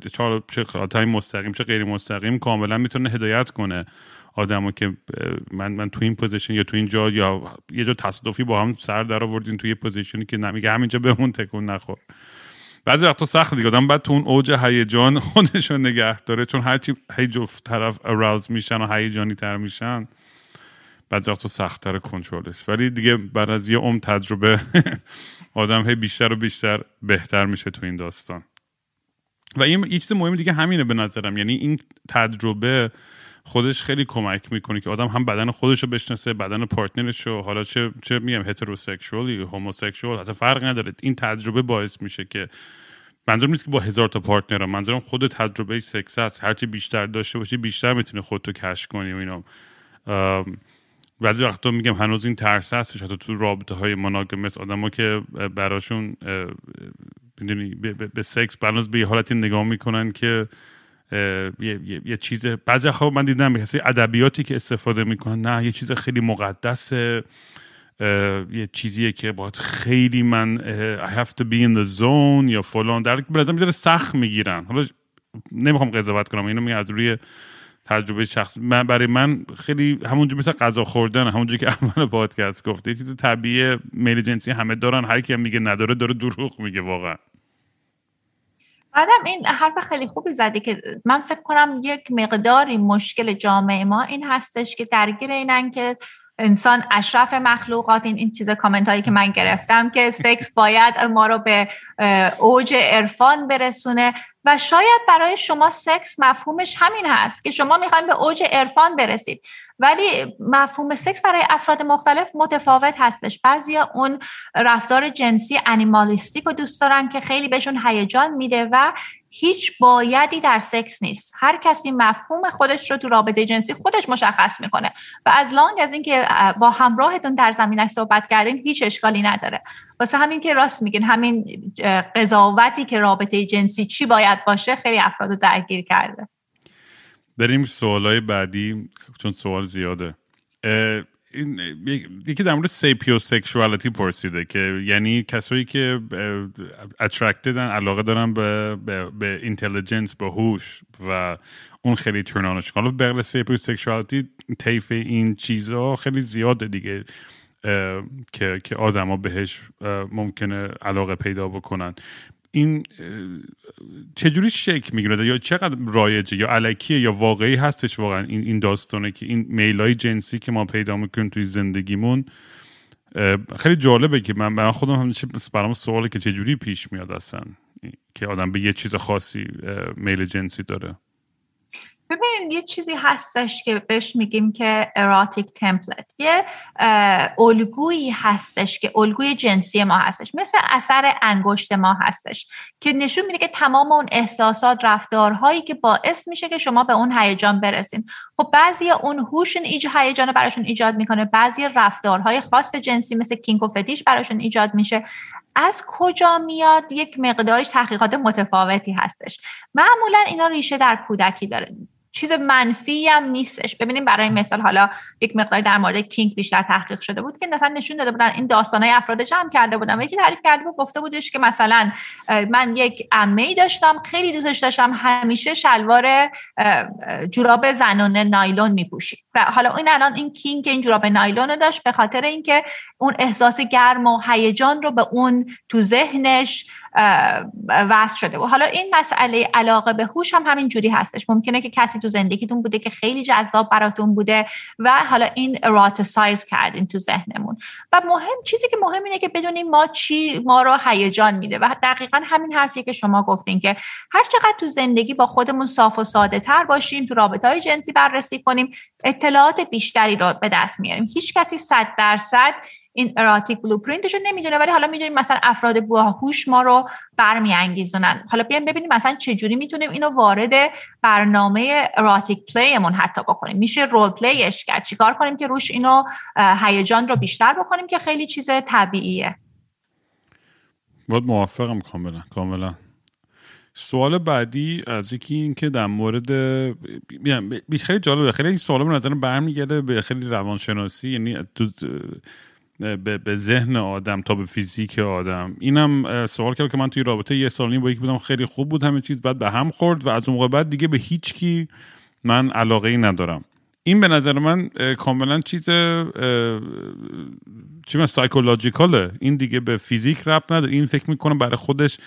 [SPEAKER 2] چه مستقیم چه غیر مستقیم کاملا می‌تونه هدایت کنه آدمو که من من تو این position یا تو این جا یا یه جا تصادفی با هم سر در آوردین توی position ی که نمیگه همینجا بمون تکون نخور. بعضی وقتا سخت دیگه. آدم بعد تو اون اوج هیجان خودشون نگه داره چون هرچی هی جفت طرف arouse میشن و هیجانی تر میشن بعضی وقتا سختتر کنترلش ولی دیگه بعد از یه عمر تجربه آدم هی بیشتر و بیشتر بهتر میشه تو این داستان. و این یه چیز مهم دیگه همینه به نظرم. یعنی این تجربه خودش خیلی کمک می‌کنه که آدم هم بدن خودش رو بشناسه بدن پارتنرش رو حالا چه چه میگم هتروسکشوال هوموسکشوال اصلا فرق نداره. این تجربه باعث میشه که منظورم نیست که با هزار تا پارتنر منظورم خود تجربه سکس هست. هرچی بیشتر داشته باشی بیشتر می‌تونه خودتو کش کنی و اینا. بعضی وقتا میگم هنوز این ترس هستش حتی تو رابطه های مناگمس آدما که براشون می‌دونی به, سکس هنوز به یه حالتی نگاه می‌کنن که یه, یه،, یه چیز بعضی خب من دیدم کسی ادبیاتی که استفاده می‌کنن نه یه چیز خیلی مقدسه یه چیزیه که باید خیلی من I have to be in the zone یا فلان در به نظر سخت می‌گیرن. حالا نمی‌خوام قضاوت کنم اینو میگم از روی تجربه شخص من برای من خیلی همونجور مثل غذا خوردن همونجور که اول پادکست گفته یه چیز طبیعی میل جنسی همه دارن هر کی میگه نداره داره دروغ میگه واقعا.
[SPEAKER 3] بعدم این حرف خیلی خوبی زدی که من فکر کنم یک مقداری مشکل جامعه ما این هستش که درگیر اینن که انسان اشرف مخلوقات این این چیز کامنت هایی که من گرفتم که سکس باید ما رو به اوج عرفان برسونه. و شاید برای شما سکس مفهومش همین هست که شما می‌خواین به اوج عرفان برسید. ولی مفهوم سکس برای افراد مختلف متفاوت هستش. بعضی اون رفتار جنسی انیمالیستیک رو دوست دارن که خیلی بهشون هیجان میده و هیچ بایدی در سکس نیست. هر کسی مفهوم خودش رو تو رابطه جنسی خودش مشخص می‌کنه. و از لانگ از اینکه با همراهتون در زمینش صحبت کردین هیچ اشکالی نداره. واسه همین که راست میگین همین قضاوتی که رابطه جنسی چی باید باشه خیلی افراد رو درگیر کرده.
[SPEAKER 2] بریم سوالای بعدی چون سوال زیاده. یکی در مورد sapiosexuality پرسیده که یعنی کسایی که attracted ن علاقه دارن به به intelligence به هوش و اون خیلی turn on ش حالا بغل sapiosexuality طیف این چیزها خیلی زیاده دیگه. که که آدما بهش ممکنه علاقه پیدا بکنن. این چجوری شکل می‌گیره؟ یا چقدر رایجه؟ یا علکیه؟ یا واقعی هستش واقعا این این داستانه که این میلای جنسی که ما پیدا می‌کنیم توی زندگیمون؟ خیلی جالبه که من من خودم همیشه برام سواله که چجوری پیش میاد اصلا؟ که آدم به یه چیز خاصی میل جنسی داره.
[SPEAKER 3] ببینید یه چیزی هستش که بهش میگیم که اراتیک تمپلت یه الگویی هستش که الگوی جنسی ما هستش. مثل اثر انگشت ما هستش که نشون میده که تمام اون احساسات رفتارهایی که باعث میشه که شما به اون هیجان برسیم خب بعضی اون هوشون ایج هیجان براشون ایجاد می‌کنه. بعضی رفتارهای خاص جنسی مثل کینگ و فتیش براشون ایجاد میشه. از کجا میاد؟ یک مقدارش تحقیقات متفاوتی هستش. معمولا اینا ریشه در کودکی داره. چیز منفی هم نیستش. ببینیم برای مثال حالا یک مقداری در مورد کینگ بیشتر تحقیق شده بود که مثلا نشون داده بودن این داستانهای افراد جمع کرده بودن و یکی تعریف کرده بود گفته بودش که مثلا من یک عمه داشتم خیلی دوستش داشتم همیشه شلوار جوراب زنانه نایلون میپوشید. و حالا این الان این کینگ این جوراب نایلون داشت به خاطر اینکه اون احساس گرم و هیجان رو به اون تو ذهنش وصل شده. و حالا این مسئله علاقه به هوش هم همین جوری هستش. ممکنه که کسی تو زندگیتون بوده که خیلی جذاب براتون بوده و حالا این اراتسایز کردین تو ذهنمون. و مهم چیزی که مهم اینه که بدونیم ما چی ما رو هیجان میده. و دقیقا همین حرفی که شما گفتین که هر چقدر تو زندگی با خودمون صاف و ساده تر باشیم تو رابطه های جنسی بررسی کنیم اطلاعات بیشتری رو به دست میاریم. هیچ کسی صد درصد این اراتیک بلوپرینتش رو نمی‌دونه ولی حالا می‌دونیم مثلا افراد باهوش ما رو برمیانگیزونن. حالا بیایم ببینیم مثلا چجوری می‌تونیم اینو وارد برنامه اراتیک پلیمون حتی بکنیم. میشه رول پلیش کرد. چیکار کنیم که روش اینو هیجان رو بیشتر بکنیم که خیلی چیز طبیعیه.
[SPEAKER 2] باید موافقم کاملا کاملا. سوال بعدی از یکی این که در مورد خیلی جالبه خیلی این سوال به نظر برمیگرده به خیلی روانشناسی یعنی به, به ذهن آدم تا به فیزیک آدم. اینم سوال کرد که من توی رابطه یه سال با یکی بودم خیلی خوب بود همه چیز بعد به هم خورد و از اون موقع بعد دیگه به هیچ کی من علاقه ای ندارم. این به نظر من کاملا چیز چی من این دیگه به فیزیک رب نداره. این فکر می‌کنم برای خودش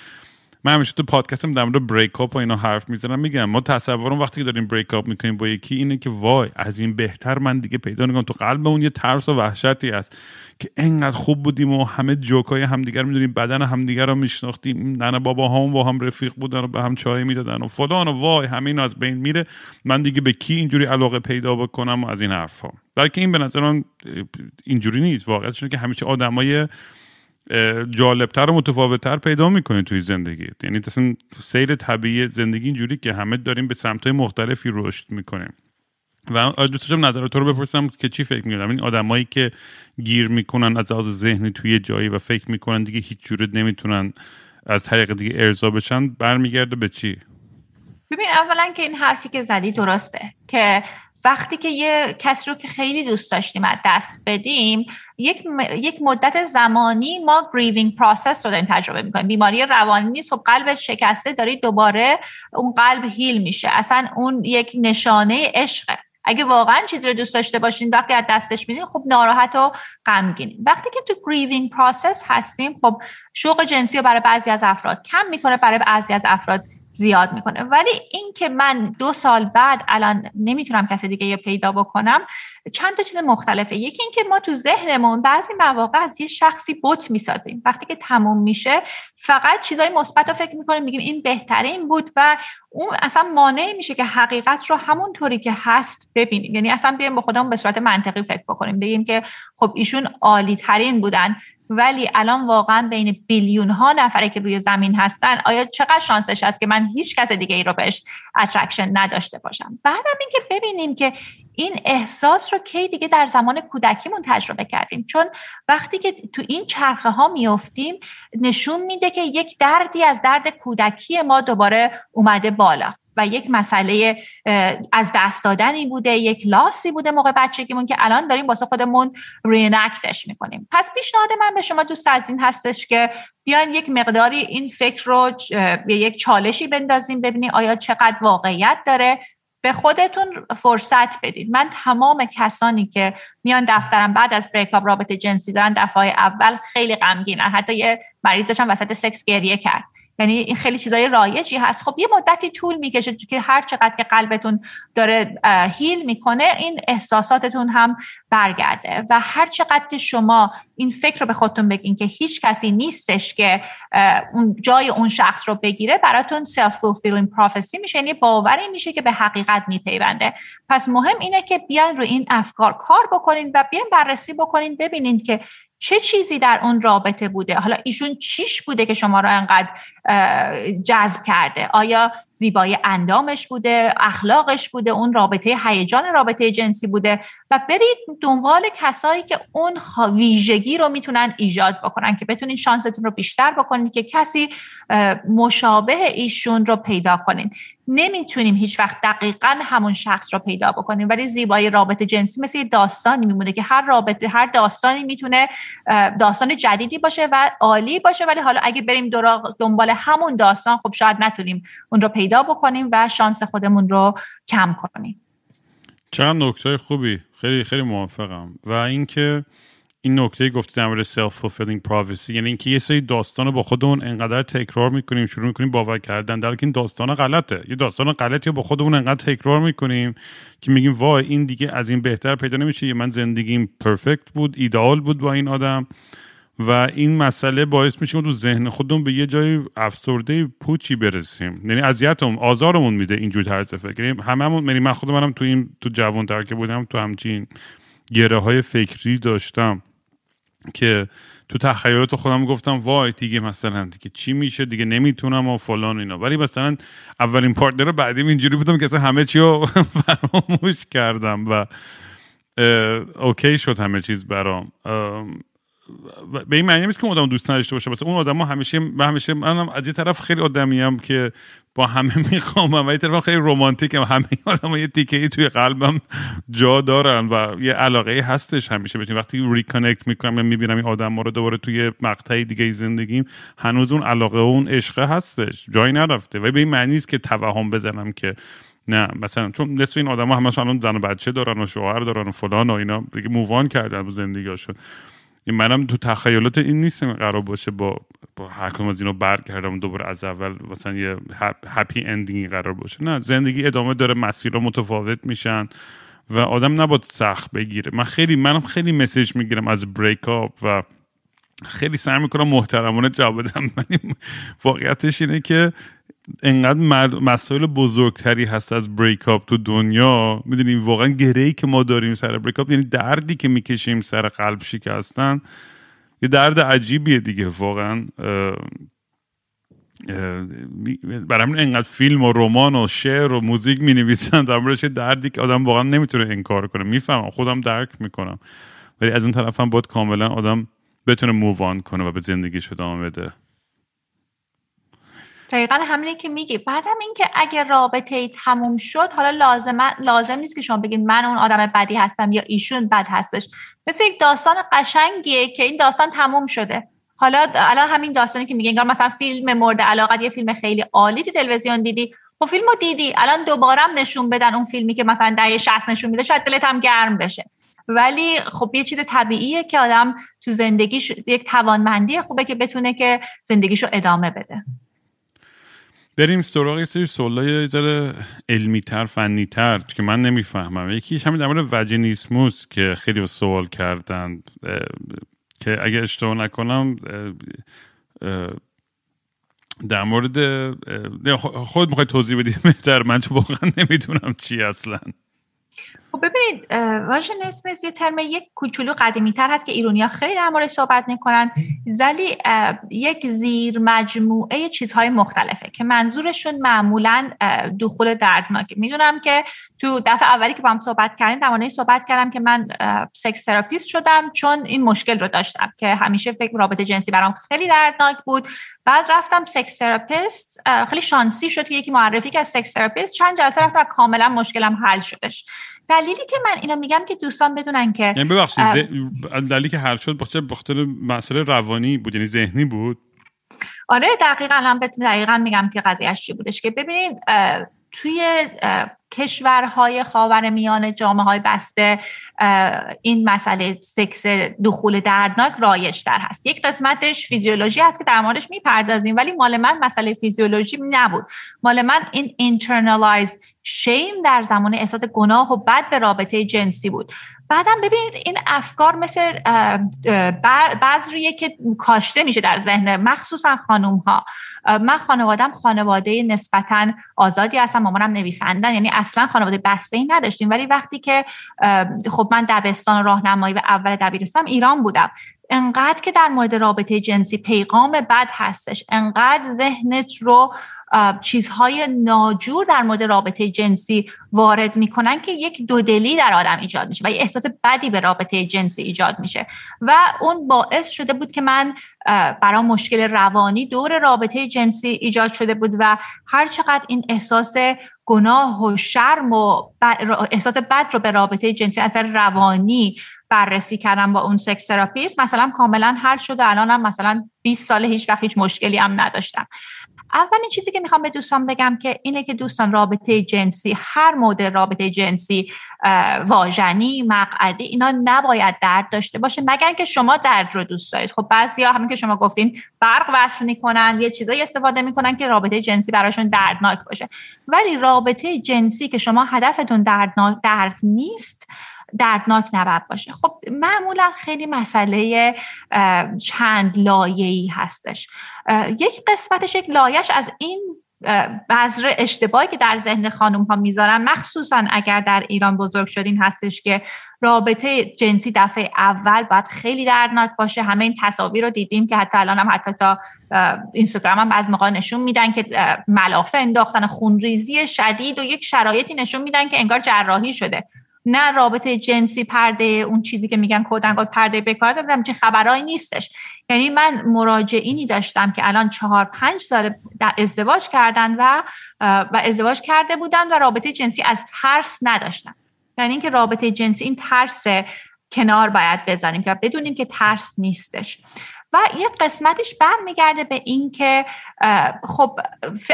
[SPEAKER 2] من همیشه تو پادکستم در مورد بریک اپ و اینا حرف می‌زنم. میگم ما تصورم وقتی که داریم بریک اپ می‌کنیم با یکی اینه که وای از این بهتر من دیگه پیدا نکنم تو قلب اون یه ترس و وحشتی هست که انقدر خوب بودیم و همه جوکای همدیگر می‌دونیم بدن همدیگر رو میشناختیم. ننه بابا هم با هم رفیق بودن و به هم چای می‌دادن و فلان و وای همین از بین میره. من دیگه به کی اینجوری علاقه پیدا بکنم و از این حرفا که این به نظر من اینجوری نیست واقعیتش که همیشه آدمای جالبتر و متفاوتتر پیدا می‌کنی توی زندگی یعنی اصلا سیر طبیعی زندگی اینجوری که همه داریم به سمتهای مختلفی رشد می‌کنیم. و دوست داشتم نظر تو رو بپرسم که چی فکر می‌کنم این آدمایی که گیر می‌کنن از لحاظ ذهنی توی جایی و فکر می‌کنن دیگه هیچ جوره نمی‌تونن از طریق دیگه ارضا بشن برمیگرده به چی؟
[SPEAKER 3] ببین اولا که این حرفی که زدی درسته که وقتی که یه کسی رو که خیلی دوست داشتیم از دست بدیم یک, یک مدت زمانی ما grieving process رو داریم تجربه می‌کنیم. بیماری روانی نیست خب قلب شکسته داری دوباره اون قلب heal میشه. اصلا اون یک نشانه عشقه. اگه واقعا چیزی رو دوست داشته باشین وقتی از دستش میدین خب ناراحت و غمگین. وقتی که تو grieving process هستیم خب شوق جنسی رو برای بعضی از افراد کم می‌کنه برای بعضی از افراد زیاد می‌کنه. ولی این که من دو سال بعد الان نمی‌تونم کسی دیگه یه پیدا بکنم چند تا چیز مختلفه. یکی اینکه ما تو ذهنمون بعضی مواقع از یه شخصی بوت می‌سازیم. وقتی که تموم میشه فقط چیزای مثبت رو فکر می‌کنیم میگیم این بهترین بود و اون اصلا مانع میشه که حقیقت رو همون طوری که هست ببینیم. یعنی اصلا بیایم با خودمون به صورت منطقی فکر بکنیم. بگیم که خب ایشون عالی ترین بودن. ولی الان واقعا بین billion ها نفره که روی زمین هستن آیا چقدر شانسش هست که من هیچ کس دیگه ای رو بهش attraction نداشته باشم؟ بعدم اینکه ببینیم که این احساس رو کی دیگه در زمان کودکیمون تجربه کردیم. چون وقتی که تو این چرخه ها میفتیم نشون میده که یک دردی از درد کودکی ما دوباره اومده بالا. و یک مسئله از دست دادنی بوده یک لاسی بوده موقع بچگیمون که الان داریم واسه خودمون رینکتش می‌کنیم. پس پیشنهاد من به شما دوست از این هستش که بیان یک مقداری این فکر رو به یک چالشی بندازیم ببینیم آیا چقدر واقعیت داره. به خودتون فرصت بدید من تمام کسانی که میان دفترم بعد از بریکاپ رابطه جنسی دارن دفعه اول خیلی غمگینن. حتی یه مریضش هم وسط سکس گریه کرد. یعنی این خیلی چیزای رایجی هست. خب یه مدتی طول می‌کشه که هر چقدر که قلبتون داره هیل می‌کنه این احساساتتون هم برگرده. و هر چقدر که شما این فکر رو به خودتون بگین که هیچ کسی نیستش که اون جای اون شخص رو بگیره براتون self fulfilling prophecy میشه. یعنی باوری میشه که به حقیقت میپیونده. پس مهم اینه که بیان رو این افکار کار بکنین و بیان بررسی بکنین ببینین که چه چیزی در اون رابطه بوده؟ حالا ایشون چیش بوده که شما رو انقدر جذب کرده؟ آیا زیبایی اندامش بوده؟ اخلاقش بوده؟ اون رابطه هیجان رابطه جنسی بوده؟ و برید دنبال کسایی که اون ویژگی رو می‌تونن ایجاد بکنن که بتونین شانستون رو بیشتر بکنید که کسی مشابه ایشون رو پیدا کنین. نمی‌تونیم هیچ وقت دقیقا همون شخص رو پیدا بکنیم. ولی زیبایی رابطه جنسی مثل داستانی میمونه که هر رابطه هر داستانی می‌تونه داستان جدیدی باشه و عالی باشه. ولی حالا اگه بریم دنبال همون داستان خب شاید نتونیم اون رو پیدا بکنیم و شانس خودمون رو کم کنیم.
[SPEAKER 2] چند نکته خوبی. خیلی خیلی موافقم. و اینکه این نکته گفتی در مورد سلف fulfilling prophecy یعنی اینکه یه سری داستان با خودمون انقدر تکرار می‌کنیم شروع می‌کنیم باور کردن در این داستان غلطه. یه داستان غلطی با خودمون انقدر تکرار می‌کنیم که میگیم وای این دیگه از این بهتر پیدا نمیشه. من زندگیم پرفکت بود ایدئال بود با این آدم. و این مسئله باعث میشه که تو ذهن خودمون به یه جای افسرده پوچی برسیم. یعنی اذیتمون آزارمون میده اینجور طرز فکر. یعنی هممون یعنی من خود منم تو این تو جوان که بودم تو همچین گره های فکری داشتم. که تو تخیلات خودم گفتم وای دیگه مثلا دیگه چی میشه؟ دیگه نمی‌تونم و فلان اینا. ولی مثلا اولین پارتنر بعدیم اینجوری بودم که اصلا همه چی رو فراموش کردم و okay شد همه چیز برام. به این معنی نیست که اون آدم دوست نداشته باشه. مثلا اون آدم همیشه همیشه منم از یه طرف خیلی آدمی که با همه می‌خوام و یه طرف خیلی رومانتیک هم همه آدم یه تیکه ای توی قلبم جا دارن و یه علاقه هستش همیشه. بتونی وقتی reconnect می‌کنم و می‌بینم این آدم رو دوباره توی مقطعی دیگه زندگیم هنوز اون علاقه و اون عشقه هستش. جایی نرفته. و به این معنی نیست که توهم بزنم که نه. مثلا چون نصف این آدما همش الان زن و بچه دارن و شوهر دارن و فلان و اینا. دیگه مووان کردن و زندگیشون منم تو تخیلات این نیستم قرار باشه با با هر از اینو برگردم دوباره از اول مثلا یه هپی اندینگی قرار باشه. نه زندگی ادامه داره مسیر متفاوت میشن و آدم نباید سخت بگیره. من خیلی منم خیلی مسیج می‌گیرم از بریک اپ و خیلی سعی می‌کنم محترمانه جواب بدم واقعیتش اینه که انقدر مسائل بزرگتری هست از بریک اپ تو دنیا. می‌دونیم واقعا گره که ما داریم سر بریک اپ یعنی دردی که می‌کشیم سر قلب شکستن یه درد عجیبیه دیگه واقعا. برای همین انقدر فیلم و رمان و شعر و موزیک می نویسن در دردی که آدم واقعا نمی‌تونه انکار کنه. می‌فهمم خودم درک می‌کنم. ولی از اون طرف هم باید کاملا آدم بتونه مووان کنه و به زندگیش ادامه بده.
[SPEAKER 3] دقیقا همینه که میگی. بعدم اینکه اگه رابطه ای تموم شد حالا لازم لازم نیست که شما بگید من اون آدم بدی هستم یا ایشون بد هستش. مثل یک داستان قشنگیه که این داستان تموم شده. حالا الان همین داستانی که میگه انگار مثلا فیلم مورد علاقه یه فیلم خیلی عالی تو تلویزیون دیدی. خب فیلمو دیدی. الان دوباره نشون بدن اون فیلمی که مثلا دهه 60 نشون میده شاید دلت هم گرم بشه. ولی خب یه چیز طبیعیه که آدم تو زندگیش یک توانمندی خوبه که بتونه که زندگیشو ادامه بده.
[SPEAKER 2] بریم سراغ یه سری سوالای ذره علمی تر فنی تر که من نمی‌فهمم. یکیش همین در مورد وجنیسموس که خیلی سوال کردن که اگه اشتباه نکنم در مورد خود می‌خوای توضیح بدی؟ بهتر من چون واقعا نمی‌دونم چی اصلا.
[SPEAKER 3] خب ببینید vaginismus یه ترم یک کوچولو قدیمی تر هست که ایرونیا خیلی در صحبت می‌کنن ولی یک زیر مجموعه چیزهای مختلفه که منظورشون معمولا دخول دردناکه. می‌دونم که تو دفعه اولی که با هم صحبت کردیم در صحبت کردم که من sex therapist شدم چون این مشکل رو داشتم که همیشه فکر رابطه جنسی برام خیلی دردناک بود. بعد رفتم sex therapist خیلی شانسی شد که یکی معرفی که از sex therapist. چند جلسه رفتم کاملا مشکلم حل شدش. دلیلی که من اینو میگم که دوستان بدونن که
[SPEAKER 2] یعنی ببخشید دلیلی که حل شد بخاطر بخاطر مسئله روانی بود یعنی ذهنی بود؟
[SPEAKER 3] آره دقیقا الان دقیقا میگم که قضیهش چی بودش که ببینید توی کشورهای خاور میان جامعه های بسته این مسئله سکس دخول دردناک رایج تر هست. یک قسمتش فیزیولوژی هست که در موردش می‌پردازیم ولی مال من مسئله فیزیولوژی نبود. مال من این internalized شیم در زمان احساس گناه و بد به رابطه جنسی بود. بعدم ببینید این افکار مثل بذریه که کاشته میشه در ذهن مخصوصا خانوم ها من خانوادم خانواده نسبتا آزادی هستم مامانم نویسندن یعنی اصلا خانواده بسته ای نداشتیم. ولی وقتی که خب من دبستان راهنمایی و اول دبیرستان ایران بودم انقدر که در مورد رابطه جنسی پیغام بد هستش انقدر ذهنت رو چیزهای ناجور در مورد رابطه جنسی وارد می‌کنن که یک دودلی در آدم ایجاد میشه و یه احساس بدی به رابطه جنسی ایجاد میشه و اون باعث شده بود که من برای مشکل روانی دور رابطه جنسی ایجاد شده بود و هر چقدر این احساس گناه و شرم و احساس بد رو به رابطه جنسی اثر روانی بررسی کردم با اون sex therapist مثلا کاملا حل شده الانم مثلا 20 سال هیچ وقت هیچ مشکلی هم نداشتم. اولین چیزی که می‌خوام به دوستان بگم که اینه که دوستان رابطه جنسی هر مدل رابطه جنسی واژنی مقعدی اینا نباید درد داشته باشه مگر که شما درد رو دوست دارید. خب بعضیا همین که شما گفتین برق وصل می‌کنن یه چیزایی استفاده می‌کنن که رابطه جنسی براشون دردناک باشه. ولی رابطه جنسی که شما هدفتون دردناک درد نیست دردناک نباید باشه. خب معمولا خیلی مسئله چند لایه‌ای هستش. یک قسمتش یک لایش از این بذر اشتباهی که در ذهن خانم ها می‌ذارن مخصوصا اگر در ایران بزرگ شدین هستش که رابطه جنسی دفعه اول باید خیلی دردناک باشه. همه این تصاویر رو دیدیم که حتی الان هم حتی تا اینستاگرام هم از موقع نشون میدن که ملافه انداختن خونریزی شدید و یک شرایطی نشون میدن که انگار جراحی شده. نه رابطه جنسی پرده اون چیزی که میگن کودنگال پرده بکار دادم چه خبرهایی نیستش. یعنی من مراجعینی داشتم که الان چهار پنج سال ازدواج کردن و و ازدواج کرده بودن و رابطه جنسی از ترس نداشتن. یعنی اینکه رابطه جنسی این ترس کنار باید بذاریم که بدونیم که ترس نیستش. و یه قسمتش برمیگرده به این که خب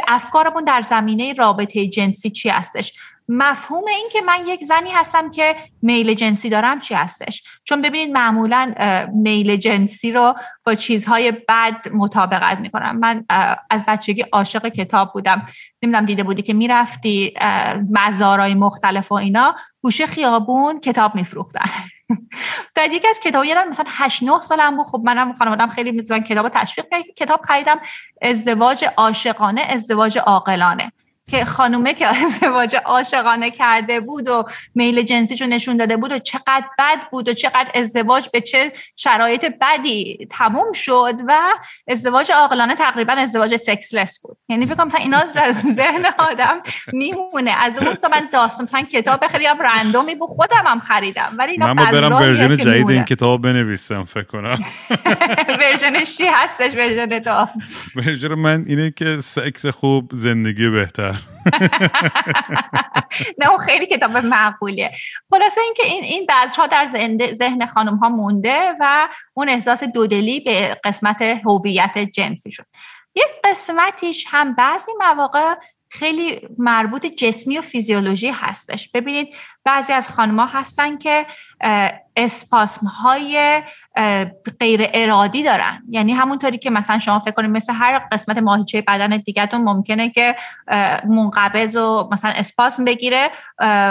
[SPEAKER 3] افکارمون در زمینه رابطه جنسی چی هستش؟ مفهوم این که من یک زنی هستم که میل جنسی دارم چی هستش؟ چون ببینید معمولا میل جنسی رو با چیزهای بد مطابقت می‌کنم. من از بچگی عاشق کتاب بودم. نمی‌دونم دیده بودی که می‌رفتی مزارای مختلف و اینا گوشه خیابون کتاب میفروختن. در یکی از کتاب یادم مثلا 8 9 سالم بود. خب منم خانوادم خیلی می‌تونن کتاب تشویق کتاب خریدم. ازدواج عاشقانه ازدواج عاقلانه. که خانومه که ازدواج عاشقانه کرده بود و میل جنسیشو نشون داده بود و چقدر بد بود و چقدر ازدواج به چه شرایط بدی تموم شد و ازدواج عاقلانه تقریبا ازدواج sexless بود. یعنی فکر کنم اینا ذهن آدم میمونه. از اون من داستان مثلا کتاب خیلی هم random ی بود. خودم هم خریدم. ولی
[SPEAKER 2] من برم version جدید این کتاب بنویسم فکر کنم.
[SPEAKER 3] version ش چی هستش؟ version تو
[SPEAKER 2] ورژن من اینه که سکس خوب زندگی بهتر.
[SPEAKER 3] نه اون خیلی کتاب معقولیه. خلاصه اینکه این این بذرها در ذهن خانم ها مونده و اون احساس دودلی به قسمت هویت جنسی شد. یک قسمتیش هم بعضی مواقع خیلی مربوط جسمی و فیزیولوژی هستش. ببینید بعضی از خانمها هستن که اسپاسم های غیر ارادی دارن. یعنی همونطوری که مثلا شما فکر کنید مثل هر قسمت ماهیچه بدن دیگهتون ممکنه که منقبض و مثلا اسپاسم بگیره.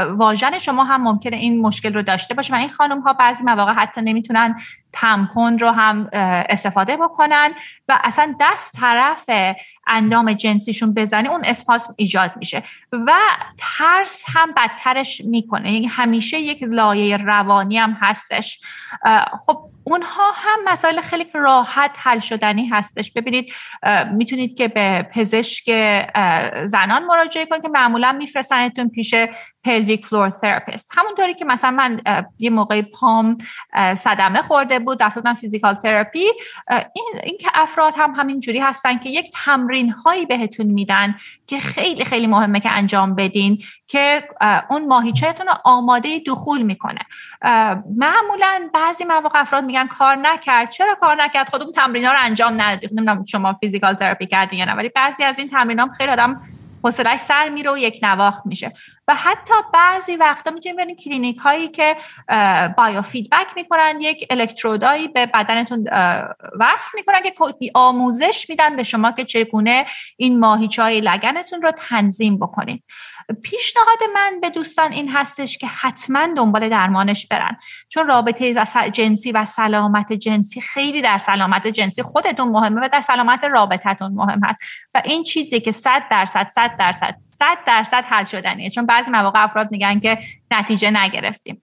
[SPEAKER 3] واژن شما هم ممکنه این مشکل رو داشته باشه و این خانم ها بعضی مواقع حتی نمی‌تونن تمپون رو هم استفاده بکنن. و اصلا دست طرف اندام جنسیشون بزنی اون اسپاسم ایجاد میشه. و ترس هم بدترش می‌کنه. یعنی همیشه یک لایه روانی هم هستش. خب اونها هم مسائل خیلی راحت حل شدنی هستش. ببینید می‌تونید که به پزشک زنان مراجعه کنید که معمولا میفرستنتون پیش pelvic floor therapist همونطوری که مثلا من یه موقع پام صدمه خورده بود رفتم physical therapy این اینکه افراد هم همینجوری هستن که یک تمرین هایی بهتون میدن که خیلی خیلی مهمه که انجام بدین که اون ماهیچهتون رو آماده دخول می‌کنه. معمولا بعضی مواقع افراد میگن کار نکرد. چرا کار نکرد؟ خودم تمرین ها رو انجام ندید نمی‌دونم شما physical therapy کردین یا نه ولی بعضی از این تمرین هم خیلی آدم حوصلش سر میره و یک نواخت میشه. و حتی بعضی وقتا می‌تونید برین کلینیک هایی که biofeedback می‌کنن یک الکترودایی به بدنتون وصل می‌کنن که آموزش میدن به شما که چگونه این ماهیچه های لگنتون رو تنظیم بکنید پیشنهاد من به دوستان این هستش که حتما دنبال درمانش برن. چون رابطه جنسی و سلامت جنسی خیلی در سلامت جنسی خودتون مهمه و در سلامت رابطتون مهم هست و این چیزی که صد درصد صد درصد صد درصد حل شدنیه. چون بعضی مواقع افراد میگن که نتیجه نگرفتیم.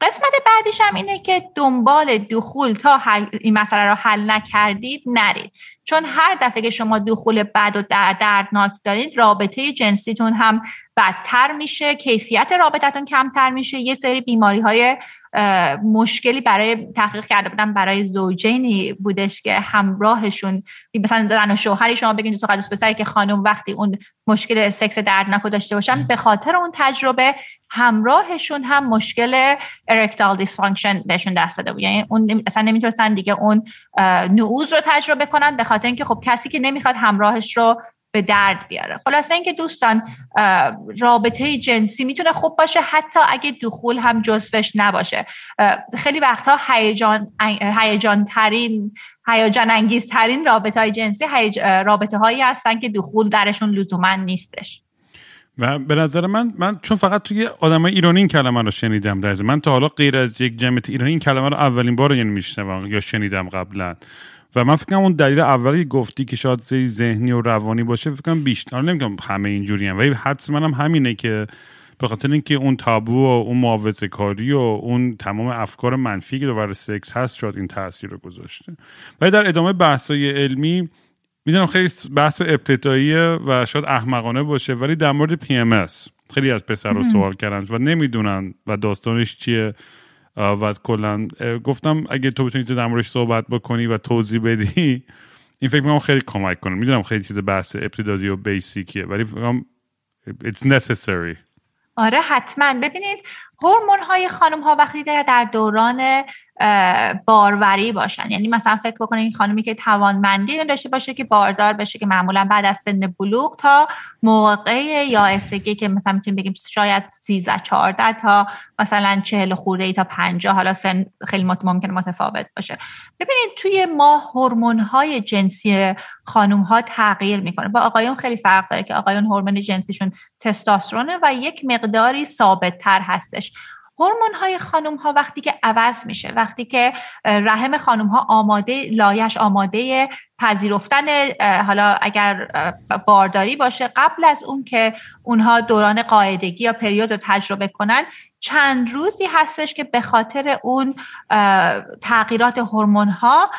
[SPEAKER 3] قسمت بعدیش هم اینه که دنبال دخول تا حل این مسئله رو حل نکردید نرید. چون هر دفعه که شما دخول بد و دردناک دارید رابطه جنسیتون هم بدتر میشه کیفیت رابطتون کمتر میشه. یه سری بیماری های مشکلی برای تحقیق کرده بودن برای زوجینی بودش که همراهشون مثلا زن و شوهری شما بگین دوست دوست پسری که خانم وقتی اون مشکل سکس دردناک داشته باشن به خاطر اون تجربه همراهشون هم مشکل erectile dysfunction بهشون دست داده بود. یعنی اون اصلا نمی‌تونستن دیگه اون نعوز رو تجربه کنن به خاطر اینکه خب کسی که نمی‌خواد همراهش رو به درد بیاره. خلاصه اینکه دوستان رابطه جنسی می‌تونه خوب باشه حتی اگه دخول هم جزوش نباشه. خیلی وقتها هیجان هیجان ترین هیجان انگیز ترین رابطه های جنسی رابطه هایی هستن که دخول درشون لزوما نیستش.
[SPEAKER 2] و به نظر من من چون فقط توی آدم ایرانی این کلمه رو شنیدم در من تا حالا غیر از یک جمعیت ایرانی این کلمه رو اولین بار یعنی میشنوم یا شنیدم قبلا. و من فکر اون دلیل اولی گفتی که شاید ذهنی و روانی باشه فکر کنم بیشتر نمیگم همه اینجوری هم ولی حدس منم همینه که به خاطر اینکه اون تابو و اون معاوضه کاری و اون تمام افکار منفی که دوباره سکس هست شاید این تاثیر رو گذاشته. ولی در ادامه بحثای علمی می‌دونم خیلی بحث ابتداییه و شاید احمقانه باشه ولی در مورد پی خیلی از پسر رو سوال کردن و نمی‌دونن و داستانش چیه و کلا گفتم اگه تو بتونی در موردش صحبت بکنی و توضیح بدی این فکر می‌کنم خیلی کمک کنه. می‌دونم خیلی چیز بحث ابتدایی و بیسیکیه ولی فکر it's necessary.
[SPEAKER 3] آره حتما. ببینید هورمون های خانم ها وقتی در دوران باروری باشن. یعنی مثلا فکر بکنید این خانمی که توانمندی داشته باشه که باردار بشه که معمولا بعد از سن بلوغ تا موقع یا اسگی که مثلا می‌تونیم بگیم شاید 13 14 تا مثلا 40 خورده ای تا 50 حالا سن خیلی ممکن متفاوت باشه. ببینید توی ما هورمون های جنسی خانم ها تغییر می‌کنه. با آقایون خیلی فرق داره که آقایون هورمون جنسیشون تستوسترونه و یک مقداری ثابت تر هستش. هورمون های خانم ها وقتی که عوض میشه وقتی که رحم خانم ها آماده لایش آماده پذیرفتن حالا اگر بارداری باشه قبل از اون که اونها دوران قاعدگی یا پریود رو تجربه کنن چند روزی هستش که به خاطر اون تغییرات هورمون ها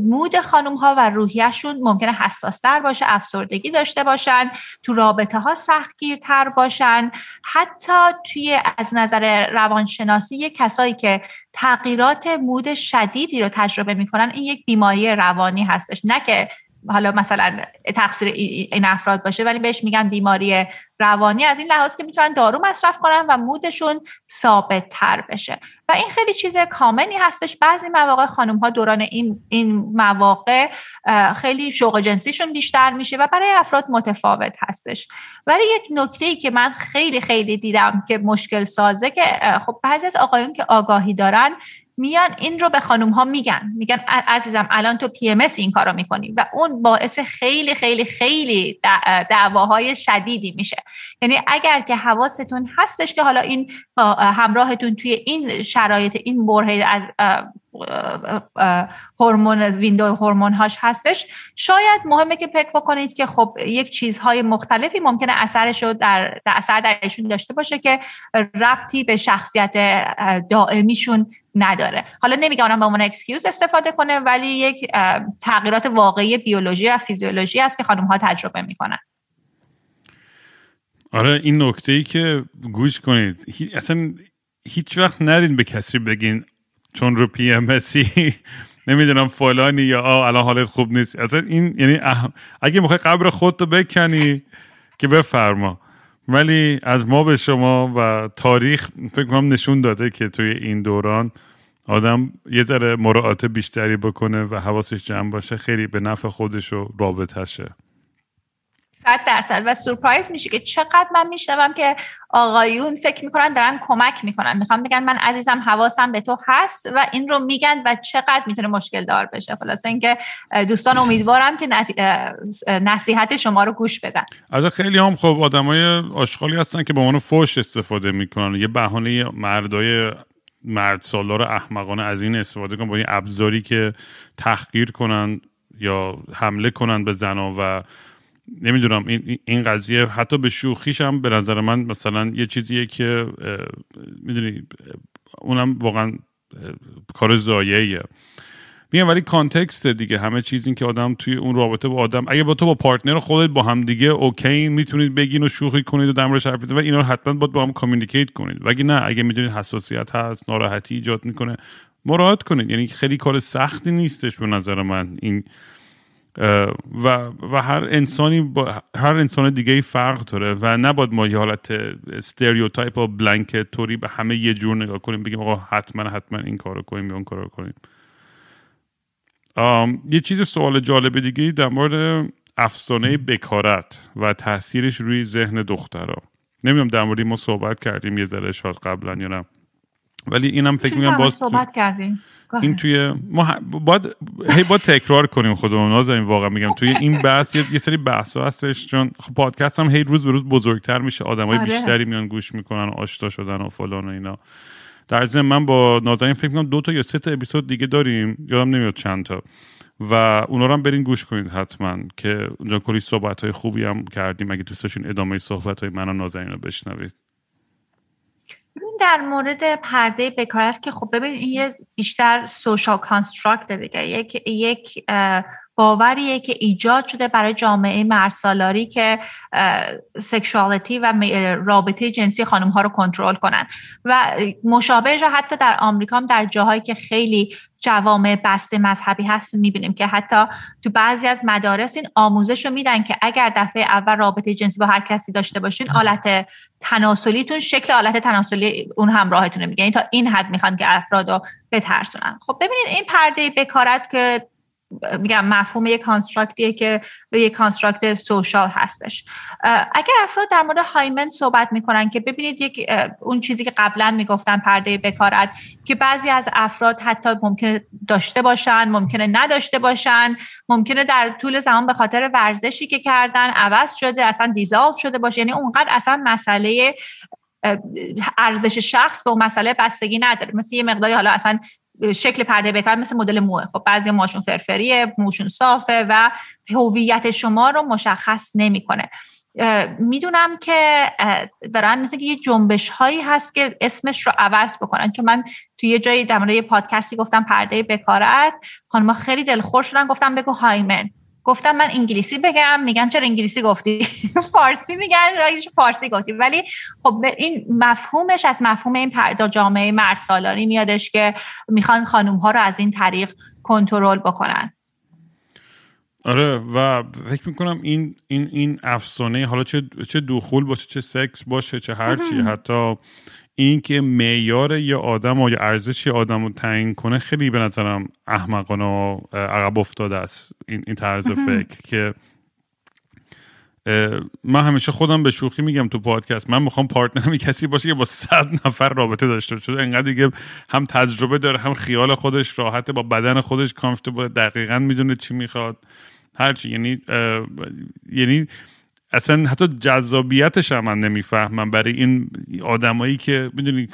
[SPEAKER 3] مود خانم ها و روحیشون ممکنه حساستر باشه افسردگی داشته باشن تو رابطه ها سختگیرتر باشن. حتی توی از نظر روانشناسی یک کسایی که تغییرات مود شدیدی رو تجربه می‌کنن این یک بیماری روانی هستش. نه که حالا مثلا تقصیر این افراد باشه ولی بهش میگن بیماری روانی. از این لحاظ که می‌تونن دارو مصرف کنن و مودشون ثابت تر بشه. و این خیلی چیز کاملی هستش. بعضی مواقع خانم ها دوران این, این مواقع خیلی شوق جنسیشون بیشتر میشه و برای افراد متفاوت هستش. ولی یک نکته ای که من خیلی خیلی دیدم که مشکل سازه که خب بعضی از آقایون که آگاهی دارن میان این رو به خانم ها میگن میگن عزیزم الان تو پی ام این کارو می‌کنی. و اون باعث خیلی خیلی خیلی دعواهای شدیدی میشه. یعنی اگر که حواستون هستش که حالا این همراهتون توی این شرایط این برهه از هورمون ویندو هورمون هاش هستش. شاید مهمه که فکر بکنید که خب یک چیزهای مختلفی ممکنه اثرش رو در, در اثر درشون داشته باشه که ربطی به شخصیت دائمیشون نداره. حالا نمیگم اونم به عنوان excuse استفاده کنه ولی یک تغییرات واقعی بیولوژی و فیزیولوژی است که خانم ها تجربه می‌کنن.
[SPEAKER 2] آره این نکته ای که گوش کنید اصلا هیچ وقت ندین به کسی بگین چون رو PM نمی‌دونم فلانی یا آه الان حالت خوب نیست. اصلا این یعنی اگه می‌خوای قبر خودتو بکنی که بفرما. ولی از ما به شما و تاریخ فکر کنم نشون داده که توی این دوران آدم یه ذره مراعات بیشتری بکنه و حواسش جمع باشه خیلی به نفع خودش و رابطشه
[SPEAKER 3] صد درصد و سورپرایز میشه که چقدر من میشنوم که آقایون فکر می‌کنن دارن کمک می‌کنن. می‌خوام بگن من عزیزم حواسم به تو هست و این رو میگن و چقدر می‌تونه مشکل دار بشه. خلاصه اینکه دوستان امیدوارم که نصیحت شما رو گوش بدن.
[SPEAKER 2] از خیلی هم خب آدمای آشغالی هستن که به عنوان فوش استفاده می‌کنن. یه بهانه مردای مرد سالار احمقانه از این استفاده کنن با این ابزاری که تحقیر کنن یا حمله کنن به زنا و نمی‌دونم این این قضیه حتی به شوخیش هم به نظر من مثلا یه چیزیه که می‌دونی اونم واقعا کار زاییه میگم ولی context دیگه همه چیز این که آدم توی اون رابطه با آدم اگه با تو با partner خودت با هم دیگه okay می‌تونید بگین و شوخی کنید و دمرش حرف و اینا رو حتما باید با هم communicate کنید. و اگه نه اگه می‌دونید حساسیت هست ناراحتی ایجاد می‌کنه مراعات کنید. یعنی خیلی کار سختی نیستش به نظر من این و, و هر انسانی با هر انسان دیگه ای فرق داره و نباید ما یه حالت stereotype و blanket توری به همه یه جور نگاه کنیم بگیم آقا حتما حتما این کارو کنیم یا اون کارو کنیم. یه چیز سوال جالب دیگه در مورد افسانه بکارت و تاثیرش روی ذهن دخترها نمی‌دونم در مورد ما صحبت کردیم یه ذره شاد قبلا یا نه. ولی اینم فکر می‌کنم باز
[SPEAKER 3] صحبت کردیم.
[SPEAKER 2] این توی ما باید هی باید تکرار کنیم خودمون. نازنین واقعا میگم توی این بحث یه, سری بحث ها هستش چون خب پادکست هم هی روز به روز بزرگتر میشه. آدمای آره. بیشتری میان گوش می‌کنن و آشنا شدن و فلان و اینا. در ضمن من با نازنین فکر می‌کنم دو تا یا سه تا اپیزود دیگه داریم. یادم نمیاد چند تا. و اونا رو هم برین گوش کنید حتما که اونجا کلی صحبت های خوبی هم کردیم. اگه دوستشون ادامه صحبت های من و نازنین رو بشنوید.
[SPEAKER 3] در مورد پرده بکارت که خب ببین این بیشتر social construct دیگه. یک یک باوریه که ایجاد شده برای جامعه مردسالاری که sexuality و رابطه جنسی خانم ها رو کنترل کنن. و مشابه را حتی در آمریکا هم در جاهایی که خیلی جوامع بسته مذهبی هست می‌بینیم که حتی تو بعضی از مدارس این آموزش رو میدن که اگر دفعه اول رابطه جنسی با هر کسی داشته باشین آلت تناسلیتون شکل آلت تناسلی اون همراهتونه. میگن تا این حد می‌خوان که افراد رو بترسونن. خب ببینید این پرده بکارت که میگم مفهوم یک construct یه که یک construct social هستش. اگر افراد در مورد hymen صحبت می‌کنن که ببینید یک اون چیزی که قبلا می‌گفتن پرده بکارت که بعضی از افراد حتی ممکنه داشته باشن ممکنه نداشته باشن ممکنه در طول زمان به خاطر ورزشی که کردن عوض شده اصلا دیزالف شده باشه. یعنی اونقدر اصلا مسئله ارزش شخص به اون مسئله بستگی نداره. مثل یه مقداری حالا اصلا شکل پرده بکار مثل مدل موه. خب بعضی ماشون فرفریه موشون صافه و هویت شما رو مشخص نمی‌کنه. می‌دونم که دارن مثل که یه جنبش هایی هست که اسمش رو عوض بکنن. چون من توی یه جایی در مورد یه پادکستی گفتم پرده بکارت خانم خیلی دلخور شدن گفتم بگو هایمن. گفتم من انگلیسی بگم میگن چرا انگلیسی گفتی؟ فارسی میگن فارسی گفتی. ولی خب این مفهومش از مفهوم این پردا جامعه مرسالاری میادش که می‌خوان خانوم ها رو از این طریق کنترل بکنن.
[SPEAKER 2] آره و فکر می‌کنم این این این افسانه حالا چه چه دخول باشه چه سکس باشه چه هرچی حتی اینکه معیار یه آدم و یا ارزش یه آدم رو تعیین کنه خیلی به نظرم احمقانه و عقب افتاده است. این, این طرز فکر که من همیشه خودم به شوخی میگم تو پادکست. من می‌خوام پارتنرم کسی باشه که با صد نفر رابطه داشته باشه. انقدر دیگه هم تجربه داره هم خیال خودش راحته با بدن خودش کامفتبل دقیقا می‌دونه چی می‌خواد. هرچی. یعنی یعنی اصلا حتی جذابیتش هم من نمی‌فهمم. برای این آدمایی که می‌دونی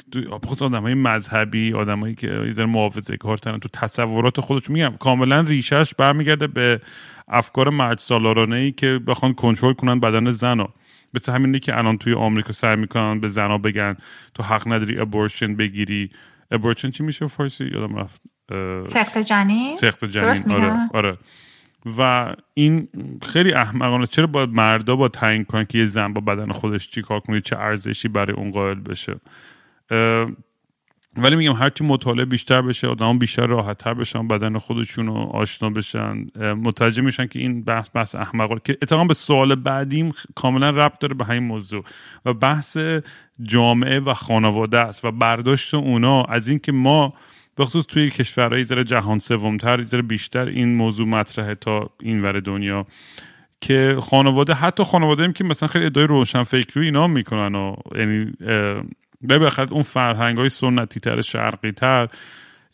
[SPEAKER 2] خصوص آدمای مذهبی آدمایی که یه محافظه کارتن تو تصورات خودش میگم. کاملا ریشش برمیگرده به افکار مرد سالارانه ای که بخوان کنترل کنن بدن زن مثل همینه که الان توی آمریکا سعی می‌کنن به زنا بگن تو حق نداری ابورشن بگیری. ابورشن چی میشه فارسی؟ یادم رفت.
[SPEAKER 3] سخت جنین؟
[SPEAKER 2] سخت جنین. آره آره. و این خیلی احمقانه چرا باید مردا با تعیین کنن که یه زن با بدن خودش چی کار کنه؟ چه ارزشی برای اون قائل بشه؟ ولی میگم هرچی مطالعه بیشتر بشه آدم بیشتر راحتتر بشن بدن خودشون رو آشنا بشن. متوجه میشن که این بحث بحث احمقانه که اتفاقا به سوال بعدیم کاملا ربط داره به همین موضوع. و بحث جامعه و خانواده است و برداشت اونا از اینکه ما بخصوص توی کشورهای ذره جهان سومتر ذره بیشتر این موضوع مطرحه تا این ور دنیا که خانواده حتی خانواده هم که مثلا خیلی ادعای روشن فکری اینا می‌کنن و یعنی به اون فرهنگ های سنتی تر شرقی تر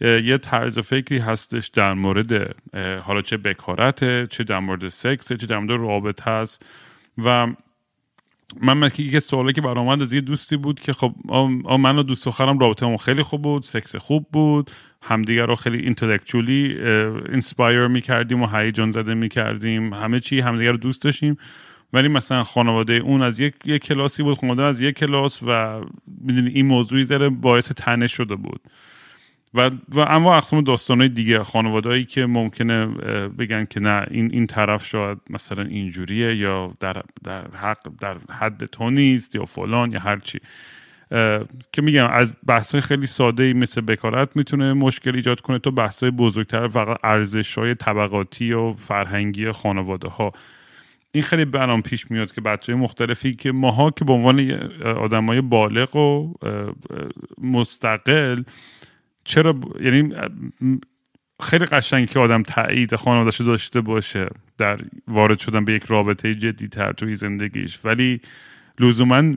[SPEAKER 2] یه طرز فکری هستش در مورد حالا چه بکارته چه در مورد سکس چه در مورد رابطه هست و من یک سوالی که برام از یه دوستی بود که خب من و دوست دخترم رابطه خیلی خوب بود سکس خوب بود همدیگه رو خیلی intellectually inspire می‌کردیم و هیجان زده می‌کردیم. همه چی همدیگه رو دوست داشتیم. ولی مثلا خانواده اون از یک, یک کلاسی بود خانواده از یک کلاس و می‌دونی این موضوع یه ذره باعث تنش شده بود. و و اما اقسام داستانهای دیگه خانوادهایی که ممکنه بگن که نه این این طرف شاید مثلا اینجوریه یا در در حق در حد تو نیست یا فلان یا هرچی که میگم از بحث خیلی ساده ای مثل بکارت می‌تونه مشکل ایجاد کنه تو بحث بزرگتر فقط ارزش های طبقاتی و فرهنگی خانواده ها این خیلی برام پیش میاد که بچه مختلفی که ماها که به عنوان آدمای بالغ و مستقل چرا یعنی خیلی قشنگ که آدم تایید خانوادهش داشته باشه در وارد شدن به یک رابطه جدی تر توی زندگیش. ولی لزوما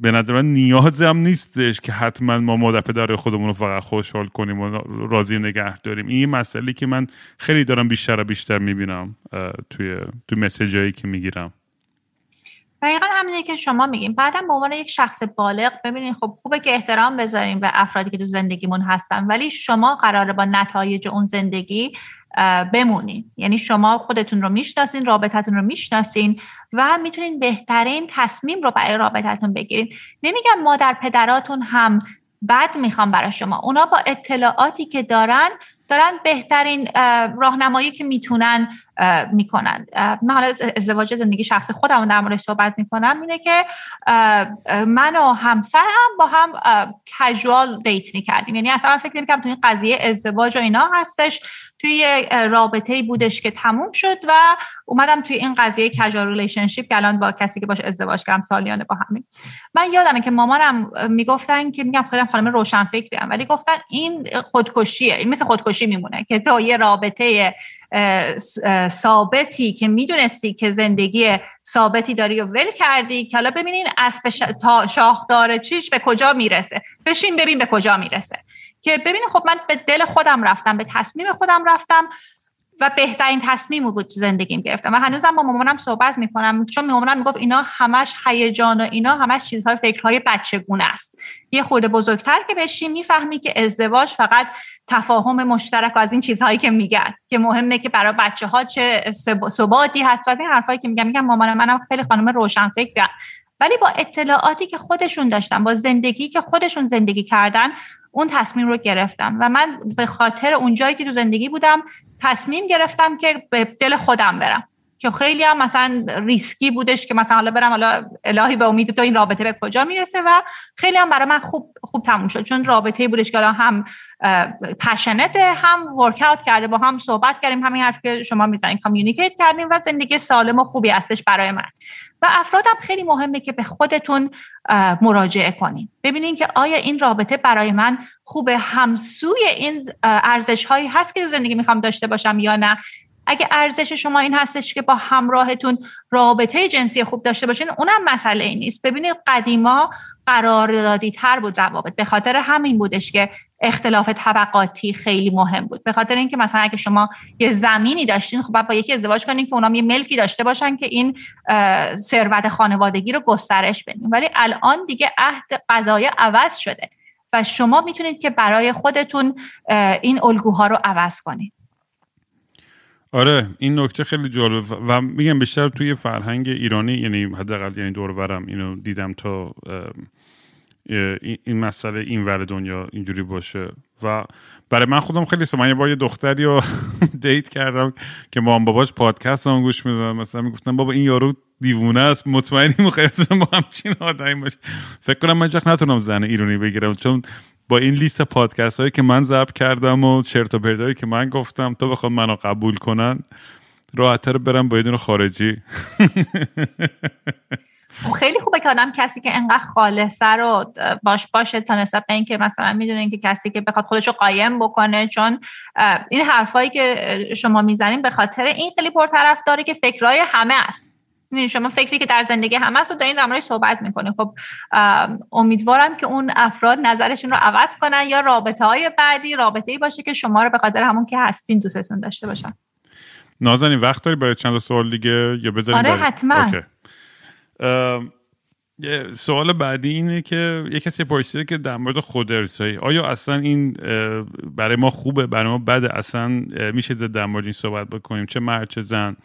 [SPEAKER 2] به نظر من نیازم نیستش که حتما ما مادر پدر خودمون رو فقط خوشحال کنیم و راضی نگه داریم. این مسئله که من خیلی دارم بیشتر و بیشتر می‌بینم توی توی مسیجایی که می‌گیرم.
[SPEAKER 3] دقیقا همینه که شما میگیم بعدا به عنوان یک شخص بالغ ببینید خب خوبه که احترام بذاریم به افرادی که تو زندگیمون هستن ولی شما قراره با نتایج اون زندگی بمونین. یعنی شما خودتون رو می‌شناسین رابطتون رو می‌شناسین و می‌تونین بهترین تصمیم رو برای رابطتون بگیرین. نمیگم مادر پدراتون هم بد می‌خوام برای شما. اونا با اطلاعاتی که دارن دارن بهترین راهنمایی که می‌تونن می‌کنن. من حالا ازدواج زندگی شخص خودم در موردش صحبت می‌کنم اینه که من و همسرم با هم کژوال دیت می‌کردیم. یعنی اصلا فکر نمی‌کنم تو این قضیه ازدواج و اینا هستش. توی رابطه بودش که تموم شد و اومدم توی این قضیه casual relationship که الان با کسی که باش ازدواج کردم سالیانه با همین. من یادمه که مامانم می‌گفتن که میگم خودم خانم روشن فکریم ولی گفتن این خودکشیه این مثل خودکشی میمونه که تو یه رابطه ثابتی که می‌دونستی که زندگی ثابتی داری و ول کردی که حالا ببینین اسب تا شاخدار چیش به کجا می‌رسه. بشین ببین به کجا می‌رسه. که ببینین خب من به دل خودم رفتم به تصمیم خودم رفتم و بهترین تصمیم بود تو زندگیم گرفتم. و هنوزم با مامانم صحبت می‌کنم چون مامانم می‌گفت اینا همش هیجان و اینا همش چیزهای فکرهای بچگونه است. یه خورده بزرگتر که بشیم می‌فهمی که ازدواج فقط تفاهم مشترک از این چیزهایی که میگن. که مهمه که برای بچه ها چه ثباتی هست و از این حرفایی که میگن. میگن مامان منم خیلی خانم روشن فکر ولی با اطلاعاتی که خودشون داشتن با زندگی که خودشون زندگی کردن اون تصمیم رو گرفتم و من به خاطر اونجایی که تو زندگی بودم تصمیم گرفتم که به دل خودم برم. که خیلی هم مثلا ریسکی بودش که مثلا حالا برم حالا الهی به امید تو این رابطه به کجا می‌رسه و خیلی هم برای من خوب خوب تموم شد. چون رابطه بودش که هم passionate ه هم work out کرده با هم صحبت کردیم همین حرف که شما می‌زنین communicate کردیم و زندگی سالم و خوبی هستش برای من. و افرادم خیلی مهمه که به خودتون مراجعه کنین. ببینین که آیا این رابطه برای من خوبه همسوی این ارزش هایی هست که زندگی می‌خوام داشته باشم یا نه؟ اگه ارزش شما این هستش که با همراهتون رابطه جنسی خوب داشته باشین اونم مسئله ای نیست. ببینید قدیما قراردادی تر بود روابط. به خاطر همین بودش که اختلاف طبقاتی خیلی مهم بود. به خاطر اینکه مثلا اگه شما یه زمینی داشتین خب با یکی ازدواج کنین که اونام یه ملکی داشته باشن که این ثروت خانوادگی رو گسترش بدین. ولی الان دیگه عهد قضایه عوض شده و شما می‌تونید که برای خودتون این الگوها رو عوض کنید
[SPEAKER 2] آره این نکته خیلی جالب و میگم بیشتر توی فرهنگ ایرانی یعنی حداقل یعنی دور برم اینو دیدم تا این مسئله این ور دنیا اینجوری باشه. و برای من خودم خیلی من یه بار یه دختری رو دیت کردم که ما هم باباش پادکست هم گوش می‌دادم مثلا می‌گفتم بابا این یارو دیوونه است. مطمئنی مخیلی با همچین آدمی باشه فکر کنم من نتونم زن ایرانی بگیرم. چون با این لیست پادکست هایی که من ضبط کردم و چرت و پرتایی که من گفتم تو بخواد منو قبول کنن راحتر برم با یه خارجی.
[SPEAKER 3] خب خیلی خوبه که آدم کسی که انقدر خالصه رو باش باشه تا نسبت به اینکه مثلا می‌دونین که کسی که بخواد خودش رو قایم بکنه چون این حرفایی که شما می‌زنین به خاطر این خیلی پرطرف داره که فکرهای همه است. شما فکری که در زندگی همه است و دارین در صحبت می‌کنین. خب امیدوارم که اون افراد نظرشون رو عوض کنن یا رابطه های بعدی رابطه ای باشه که شما رو به خاطر همون که هستین دوستتون داشته باشن.
[SPEAKER 2] نازنین وقت داری برای چند سوال دیگه یا بذاریم
[SPEAKER 3] آره حتما.
[SPEAKER 2] سوال بعدی اینه که یه کسی پرسیده که در مورد خود ارسایی آیا اصلا این برای ما خوبه؟ برای ما بده؟ اصلا میشه در مورد این صحبت بکنیم؟ چه مرد چه زن؟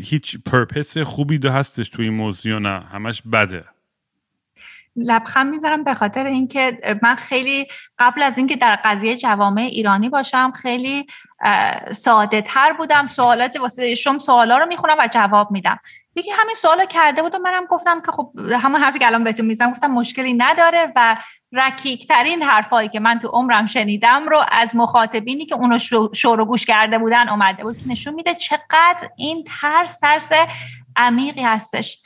[SPEAKER 2] هیچ پرپس خوبی دو هستش توی این موضوع نه؟ همش بده.
[SPEAKER 3] لبخند می‌ذارم به خاطر اینکه من خیلی قبل از اینکه در قضیه جوامع ایرانی باشم خیلی ساده تر بودم. سوالات واسه شم سوالا رو می‌خونم و جواب میدم. یکی همین سوال کرده بود و منم گفتم که خب همون حرفی که الان بهتون می‌زنم گفتم مشکلی نداره و رکیکترین حرفایی که من تو عمرم شنیدم رو از مخاطبینی که اونو شور و گوش کرده بودن اومده بود. که نشون میده چقدر این ترس ترس عمیقی هستش.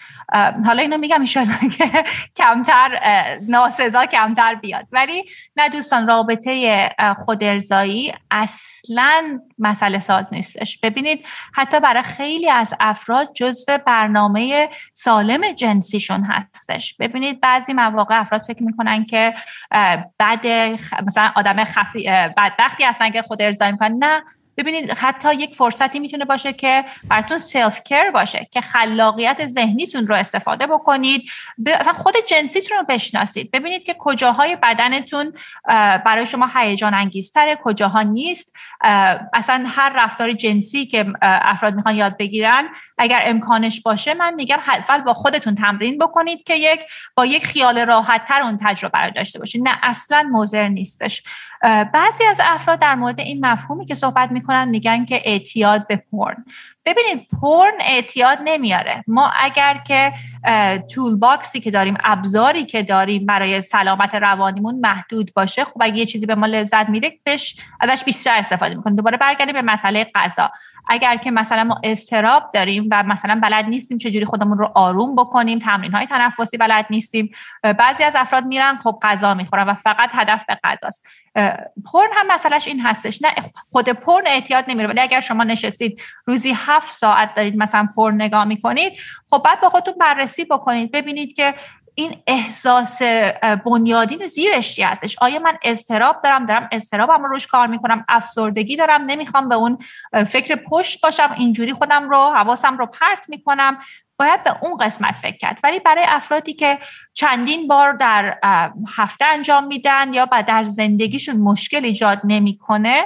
[SPEAKER 3] حالا اینو میگم ایشالا که کمتر ناسزا کمتر بیاد. ولی نه دوستان رابطه خودارضایی اصلا مسئله ساز نیستش. ببینید حتی برای خیلی از افراد جزو برنامه سالم جنسیشون هستش. ببینید بعضی مواقع افراد فکر می‌کنن که بعد مثلا آدم خفی بدبختی هستن که خود می‌کنن. نه ببینید حتی یک فرصتی می‌تونه باشه که براتون سلف کر باشه که خلاقیت ذهنیتون رو استفاده بکنید. اصلا خود جنسیتون رو بشناسید. ببینید که کجاهای بدنتون برای شما هیجان انگیزتره کجاها نیست. اصلا هر رفتار جنسی که افراد می‌خوان یاد بگیرن اگر امکانش باشه من میگم حتما با خودتون تمرین بکنید که یک با یک خیال راحت تر اون تجربه رو داشته باشید. نه اصلا موزر نیستش. بعضی از افراد در مورد این مفهومی که صحبت می‌کنن میگن که اعتیاد به پرن. ببینید پرن اعتیاد نمیاره. ما اگر که تول باکسی که داریم ابزاری که داریم برای سلامت روانیمون محدود باشه خب اگه یه چیزی به ما لذت میده بهش ازش بیشتر استفاده می‌کنیم. دوباره برگردیم به مسئله غذا. اگر که مثلا ما استراب داریم و مثلا بلد نیستیم چجوری خودمون رو آروم بکنیم تمرین های تنفسی بلد نیستیم بعضی از افراد میرن خب غذا می‌خورن و فقط هدف به غذاست. پرن هم مسئلهش این هستش نه خود پرن اعتیاد نمیره ولی اگر شما نشستید روزی هفت ساعت دارید مثلا پر نگاه می‌کنید خب بعد با خودتون بررسی بکنید ببینید که این احساس بنیادین زیرش چی هستش؟ آیا من استراب دارم؟ دارم استرابم رو روش کار می‌کنم؟ افسردگی دارم؟ نمی‌خوام به اون فکر پشت باشم؟ اینجوری خودم رو حواسم رو پرت می‌کنم؟ باید به اون قسمت فکر کرد. ولی برای افرادی که چندین بار در هفته انجام میدن یا در زندگیشون مشکل ایجاد نمی‌کنه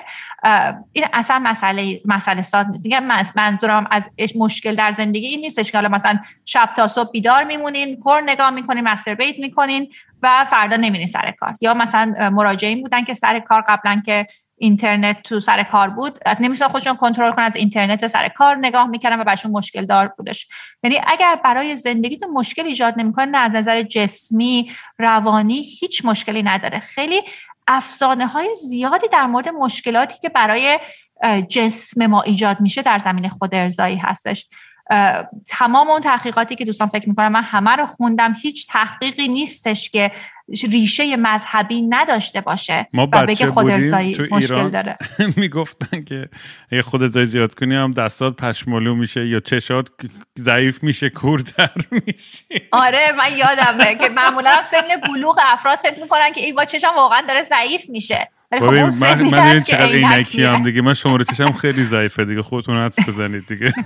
[SPEAKER 3] این اصلا مسئله مسئله ساز نیست. منظورم از مشکل در زندگی این نیستش که مثلا شب تا صبح بیدار میمونین پر نگاه می‌کنین مستربیت می‌کنین و فردا نمیرین سر کار. یا مثلا مراجعین بودن که سر کار قبلا که اینترنت تو سر کار بود. نمیشه خودشون کنترل کنن از اینترنت سر کار نگاه می‌کردن و براشون مشکل دار بودش. یعنی اگر برای زندگیتون مشکل ایجاد نمی‌کنه نه از نظر جسمی روانی هیچ مشکلی نداره. خیلی افسانه های زیادی در مورد مشکلاتی که برای جسم ما ایجاد میشه در زمین خود ارزایی هستش. تمام اون تحقیقاتی که دوستان فکر می‌کنم من همه رو خوندم هیچ تحقیقی نیستش که ریشه مذهبی نداشته باشه
[SPEAKER 2] ما و بگه خود
[SPEAKER 3] مشکل داره.
[SPEAKER 2] می‌گفتن که اگه خود ارزایی زیاد کنی هم دستات پشمالو میشه یا چشات ضعیف میشه کورتر میشه.
[SPEAKER 3] آره من یادمه که معمولا سن بلوغ افراد فکر می‌کنن که ای با چشم واقعا داره ضعیف میشه.
[SPEAKER 2] خب من, من چقدر عینکی هم دیگه. من شماره چشم خیلی ضعیفه دیگه. خودتون حدس بزنید دیگه.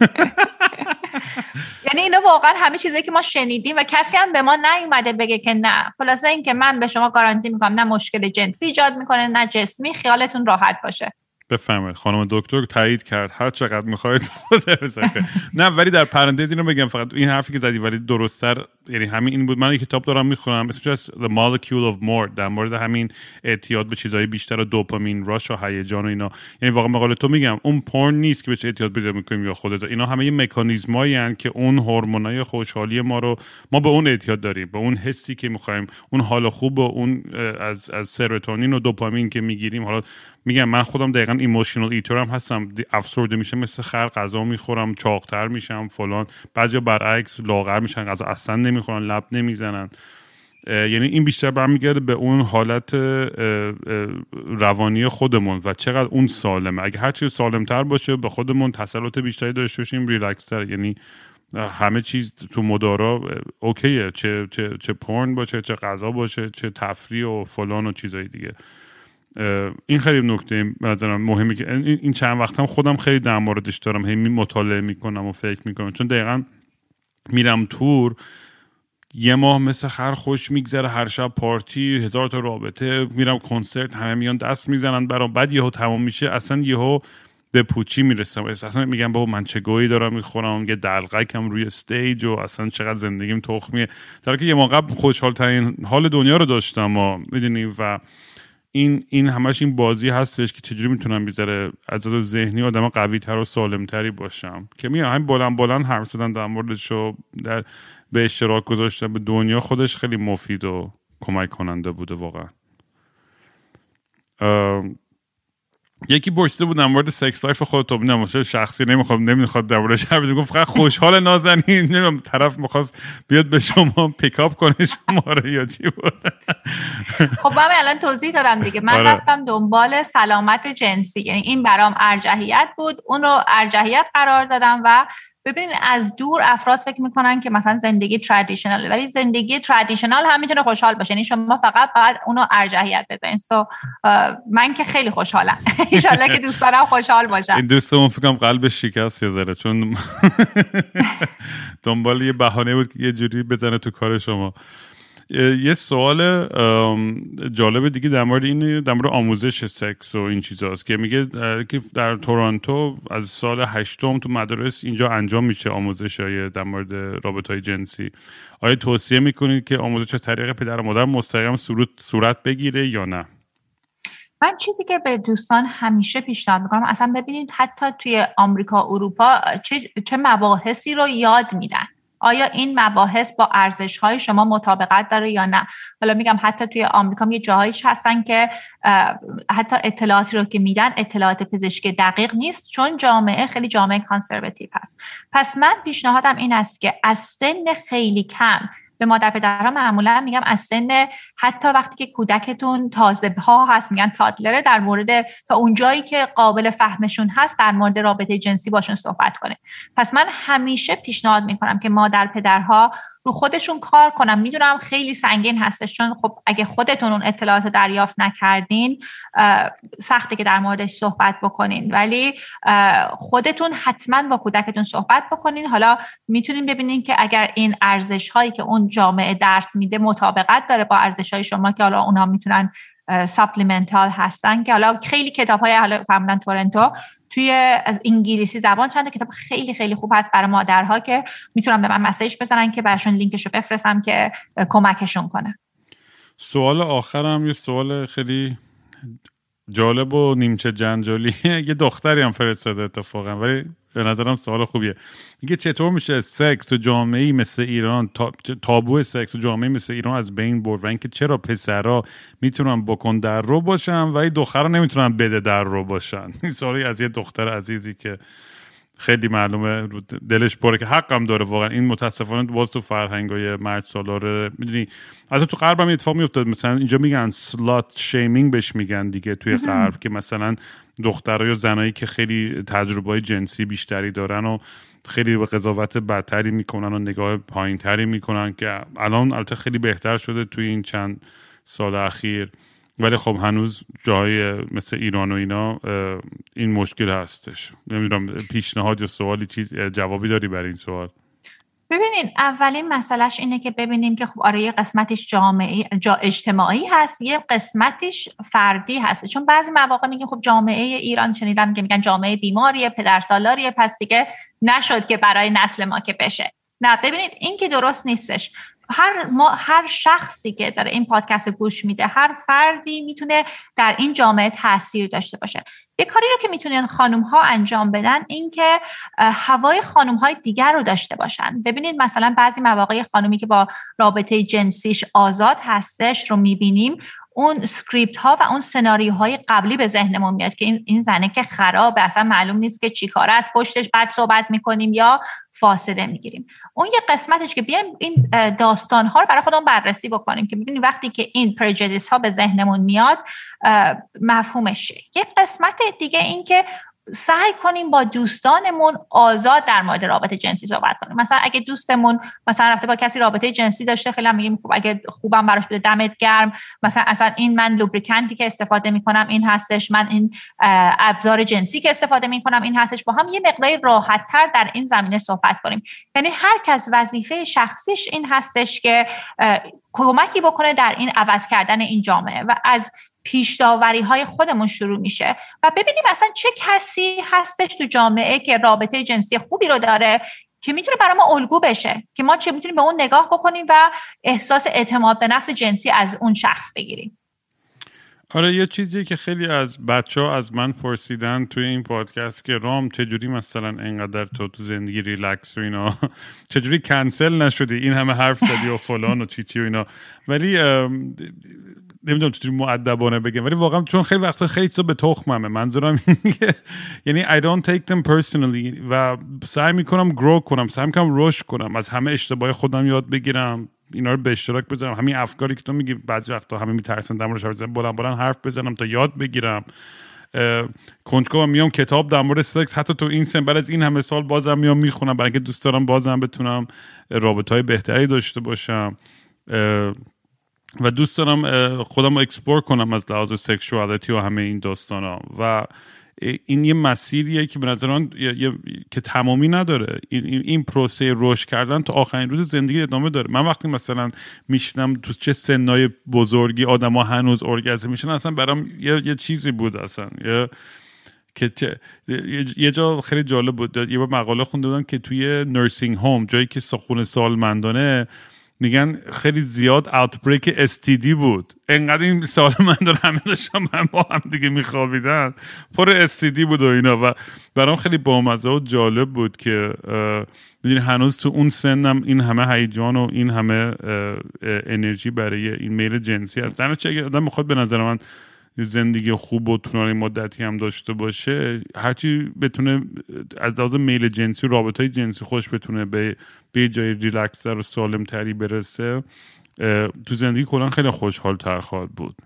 [SPEAKER 3] یعنی اینو واقعا همه چیزی که ما شنیدیم و کسی هم به ما نیومده بگه که نه. خلاصه اینکه من به شما گارانتی می‌کنم نه مشکل جنسی ایجاد می‌کنه نه جسمی خیالتون راحت باشه.
[SPEAKER 2] بفهمید خانم دکتر تایید کرد. هر چقدر می‌خواید نه ولی در پرانتز اینو بگم. فقط این حرفی که زدی ولی درستتر یعنی همین این بود. من یک کتاب دارم می‌خونم. اسمش از The Molecule of More. در مورد همین اعتیاد به چیزهای بیشتر و دوپامین راش و هیجان و اینا. یعنی واقعا مقاله تو میگم. اون پورن نیست که به اعتیاد پیدا می‌کنیم یا خودت. اینا همه یه مکانیزمایی که اون هورمونای خوشحالی ما رو ما به اون اعتیاد داریم. به اون حسی که می‌خوایم. اون حال خوب و اون از از سروتونین و دوپامین که می‌گیریم. حالا میگم من خودم دقیقا emotional eater هم هستم افسرده میشه مثل خر غذا می‌خورم چاقتر میشم فلان. بعضیا برعکس لاغر میشن غذا اصلا نمی‌خورن لب نمی‌زنن. یعنی این بیشتر برمیگرده به اون حالت روانی خودمون. و چقدر اون سالمه. اگه هرچی سالمتر باشه به خودمون تسلط بیشتری داشته باشیم ریلکستر. یعنی همه چیز تو مدارا اوکیه. چه چه چه پورن باشه چه غذا باشه چه تفریح و فلان و چیزای دیگه. این خیلی نکته نظرم مهمی که این چند وقت هم خودم خیلی در موردش دارم هی مطالعه می‌کنم و فکر می‌کنم. چون دقیقا میرم تور یه ماه مثل خر خوش میگذره هر شب پارتی هزار تا رابطه میرم کنسرت همه میان دست می‌زنن برام بعد یهو تمام میشه اصلا یهو به پوچی می‌رسم. اصلا میگم بابا من چه گویی دارم می‌خورم یه دلقکم روی استیج و اصلا چقدر زندگیم تخمیه. در که یه موقع خوشحال ترین حال دنیا رو داشتم و می‌دونی و این این همش این بازی هستش که چجوری می‌تونم بیذاره از از ذهنی آدم قوی تر و سالم تری باشم. که میگم همین بلند بلند حرف زدن در موردش در به اشتراک گذاشتن به دنیا خودش خیلی مفید و کمک کننده بوده واقعا. یکی پرسیده بود در مورد sex life خودت نمی‌دونم شخصی نمی‌خوام نمی‌خواد در مورد حرف گفت فقط خوشحال نازنین. نمی‌دونم طرف می‌خواست بیاد به شما pick up کنه شما رو یا چی بود.
[SPEAKER 3] خب من الان توضیح دادم دیگه. من آره. رفتم دنبال سلامت جنسی. یعنی این برام ارجحیت بود. اون رو ارجحیت قرار دادم و ببینید از دور افراد فکر می‌کنن که مثلا زندگی traditional ولی زندگی traditional هم می‌تونه خوشحال باشه. یعنی شما فقط باید اونو ارجحیت بدین. so من که خیلی خوشحالم. and که دوستانم خوشحال باشن.
[SPEAKER 2] این دوستمون فکرم قلبش شکست یه ذره چون دنبال یه بهانه بود که یه جوری بزنه تو کار شما. یه سوال جالب دیگه در مورد این در مورد آموزش سکس و این چیزاست که میگه که در تورانتو از سال هشتم تو مدارس اینجا انجام میشه آموزش های در مورد رابط های جنسی. آیا توصیه می‌کنید که آموزش از طریق پدر و مادر مستقیم صورت بگیره یا نه؟
[SPEAKER 3] من چیزی که به دوستان همیشه پیشنهاد می‌کنم اصلا ببینید حتی توی آمریکا اروپا چه, چه مباحثی رو یاد میدن. آیا این مباحث با ارزش های شما مطابقت داره یا نه؟ حالا میگم حتی توی آمریکا یه جاهایی هستن که حتی اطلاعاتی رو که میدن اطلاعات پزشکی دقیق نیست چون جامعه خیلی جامعه کانسرواتیو هست. پس من پیشنهادم این است که از سن خیلی کم به مادر پدرها معمولا میگم از سن حتی وقتی که کودکتون تازه ها هست میگن تادلره در مورد تا اونجایی که قابل فهمشون هست در مورد رابطه جنسی باشون صحبت کنه. پس من همیشه پیشنهاد می‌کنم که مادر پدرها رو خودشون کار کنم می‌دونم خیلی سنگین هستش چون خب اگه خودتون اون اطلاعات دریافت نکردین سخته که در موردش صحبت بکنین. ولی خودتون حتما با کودکتون صحبت بکنین. حالا می‌تونین ببینین که اگر این ارزش هایی که اون جامعه درس میده مطابقت داره با ارزش های شما که حالا اونها می‌تونن supplemental هستن که حالا خیلی کتاب های حالا فرمودن تورنتو توی از انگلیسی زبان چند کتاب خیلی خیلی خوب هست برای مادرها که می‌تونم به من مسیج بزنن که براشون لینکش رو بفرستم که کمکشون کنه.
[SPEAKER 2] سوال آخرم یه سوال خیلی جالب و نیمچه جنجالی یه دختری هم فرستاده اتفاقا ولی به نظرم سوال خوبیه. میگه چطور میشه سکس تو جامعه مثل ایران تابو سکس تو جامعه مثل ایران از بین برد و اینکه چرا پسرا می‌تونن بکن در رو باشن و این دخترها نمی‌تونن بده در رو باشن؟ این سوالی از یه دختر عزیزی که خیلی معلومه دلش پره که حقم داره واقعا. این متاسفانه باز تو فرهنگ های مرد سالار می‌دونی از تو غرب هم اتفاق میافتاد. مثلا اینجا میگن سلات شیمینگ بهش میگن دیگه توی غرب که مثلا دخترای یا زنایی که خیلی تجربه جنسی بیشتری دارن و خیلی به قضاوت بدتری می‌کنن و نگاه پایینتری می‌کنن که الان البته خیلی بهتر شده توی این چند سال اخیر. ولی خب هنوز جای مثل ایران و اینا این مشکل هستش. نمی‌دونم پیشنهاد یا سوالی چیز جوابی داری برای این سوال؟
[SPEAKER 3] ببینین اولین مسئلهش اینه که ببینیم که خب آره یه قسمتش جامعه جا اجتماعی هست یه قسمتش فردی هست. چون بعضی مواقع میگیم خب جامعه ایران شنیدم که میگن جامعه بیماریه پدرسالاریه پس دیگه نشد که برای نسل ما که بشه. نه ببینید این که درست نیستش. هر ما هر شخصی که داره این پادکست گوش میده هر فردی می‌تونه در این جامعه تاثیر داشته باشه. یه کاری رو که می‌تونن خانم ها انجام بدن این که هوای خانم های دیگر رو داشته باشن. ببینید مثلا بعضی مواقع خانومی که با رابطه جنسیش آزاد هستش رو می‌بینیم اون سکریپت ها و اون سناریوهای قبلی به ذهنمون میاد که این, این زنه که خرابه اصلا معلوم نیست که چی کار از پشتش بعد صحبت می‌کنیم یا فاصله می‌گیریم. اون یه قسمتش که بیایم این داستان ها رو برای خودمون بررسی بکنیم که ببینیم وقتی که این پرجدیس ها به ذهنمون میاد مفهومش یه قسمت دیگه این که سعی کنیم با دوستانمون آزاد در مورد رابطه جنسی صحبت کنیم. مثلا اگه دوستمون مثلا رفته با کسی رابطه جنسی داشته خیلی میگیم خب اگه خوبم براش بده دمت گرم. مثلا اصلا این من لوبریکنتی که استفاده می‌کنم این هستش. من این ابزار جنسی که استفاده می‌کنم این هستش. با هم یه مقداری راحت تر در این زمینه صحبت کنیم. یعنی هر کس وظیفه شخصیش این هستش که کمکی بکنه در این عوض کردن این جامعه. و از پیشداوری های خودمون شروع میشه و ببینیم اصلا چه کسی هستش تو جامعه که رابطه جنسی خوبی رو داره که می‌تونه برای ما الگو بشه که ما چه می‌تونیم به اون نگاه بکنیم و احساس اعتماد به نفس جنسی از اون شخص بگیریم.
[SPEAKER 2] آره یه چیزی که خیلی از بچه ها از من پرسیدن توی این پادکست که رام چجوری مثلا انقدر تو تو زندگی ریلکس و اینا؟ چجوری کنسل نشدی؟ این همه حرف زدی و فلان و چی چی و اینا. ولی نمی‌دونم چطوری معدبانه بگم ولی واقعا چون خیلی وقتا خیلی چیزا به تخممه. منظورم یعنی I don't take them personally و سعی می‌کنم گرو کنم سعی می‌کنم رشد کنم از همه اشتباه خودم یاد بگیرم اینا رو به اشتراک بذارم. همین افکاری که تو میگی بعضی وقتا همه میترسن در موردش حرف بلند بلند حرف بزنم تا یاد بگیرم. کنجکاو میام کتاب در مورد سکس حتی تو این سن بعد از این همه سال بازم میام می‌خونم. برای اینکه دوست دارم بازم بتونم رابطه های بهتری داشته باشم. و دوست دارم خودم رو explore کنم از لحاظ sexuality و همه این داستان ها و این یه مسیریه که به نظر من که تمامی نداره. این, این پروسه رشد کردن تا آخرین روز زندگی ادامه داره. من وقتی مثلا میشنوم تو چه سنای بزرگی آدما هنوز ارگزم میشن اصلا برام یه،, یه چیزی بود اصلا. یه که یه جا خیلی جالب بود. یه مقاله خونده بودم که توی نرسینگ هوم جایی که سخون سالمندانه میگن خیلی زیاد اوتبریک استیدی بود. انقدر این سال من دارم همه داشتم من با هم دیگه میخوابیدن. پر استیدی بود و اینا و برام خیلی بامزه و جالب بود که می‌دونی هنوز تو اون سنم این همه هیجان و این همه انرژی برای این میل جنسی هست. در چه آدم می‌خواد به نظر من زندگی خوب و طولانی مدتی هم داشته باشه هرچی بتونه از لحاظ میل جنسی و رابطه های جنسی خوش بتونه به به جای ریلکسر و سالم تری برسه تو زندگی کلا خیلی خوشحال تر خواهد بود.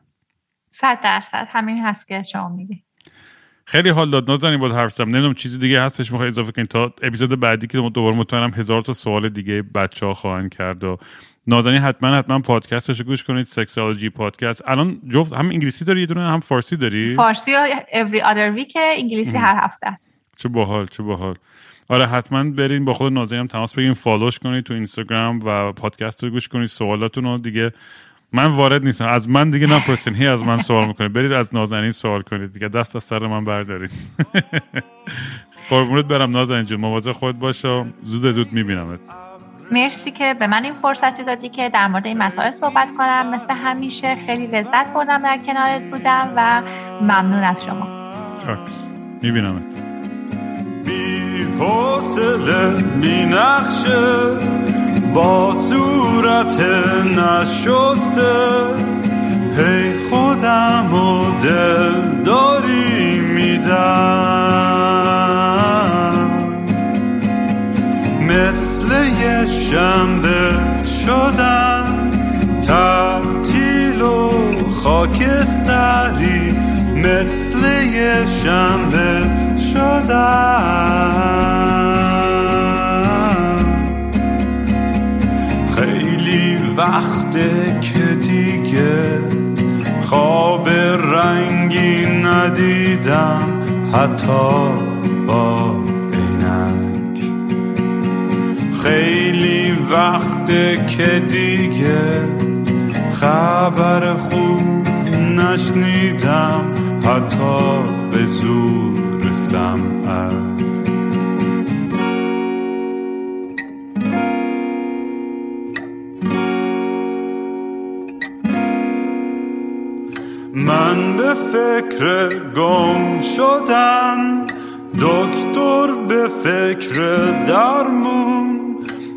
[SPEAKER 3] صد درصد. همین هست که شما میگی.
[SPEAKER 2] خیلی حال داد. نازنین بود حرف زدم نمی‌دونم چیزی دیگه هستش می‌خوای اضافه کنید تا اپیزود بعدی که دوباره مطمئنم هزار تا سوال دیگه بچه ها خواهند کرد و نازنین حتما حتما پادکستش رو گوش کنید سکسالوجی پادکست. الان جفت هم انگلیسی داری یه دونه هم فارسی داری؟
[SPEAKER 3] فارسی و every other week انگلیسی هر هفته است.
[SPEAKER 2] چه باحال چه باحال. آره حتما برین با خود نازنین هم تماس بگیرین فالوش کنید تو اینستاگرام و پادکست رو گوش کنید. سوالاتون رو دیگه من وارد نیستم. از من دیگه نپرسین هی از من سوال می‌کنید برید از نازنین سوال کنید دیگه. دست از سر من بردارید قربونت برم نازنین جون. مواظب خود باش زود زود میبینمت.
[SPEAKER 3] مرسی که به من این فرصتی دادی که در مورد این مسائل صحبت کنم. مثل همیشه خیلی لذت بردم در کنارت بودم و ممنون از شما.
[SPEAKER 2] چاکس. میبینمت.
[SPEAKER 1] بی حوصله می نخشه با صورت نشسته. هی خودم و دل داری میدم. مثل یه شنبه شدم تعطیل و خاکستری مثل شنبه شدم. خیلی وقته که دیگه خواب رنگی ندیدم حتی با خیلی وقته که دیگه خبر خوب نشنیدم. حتی به زور سمعت. من به فکر گم شدن. دکتر به فکر درمون.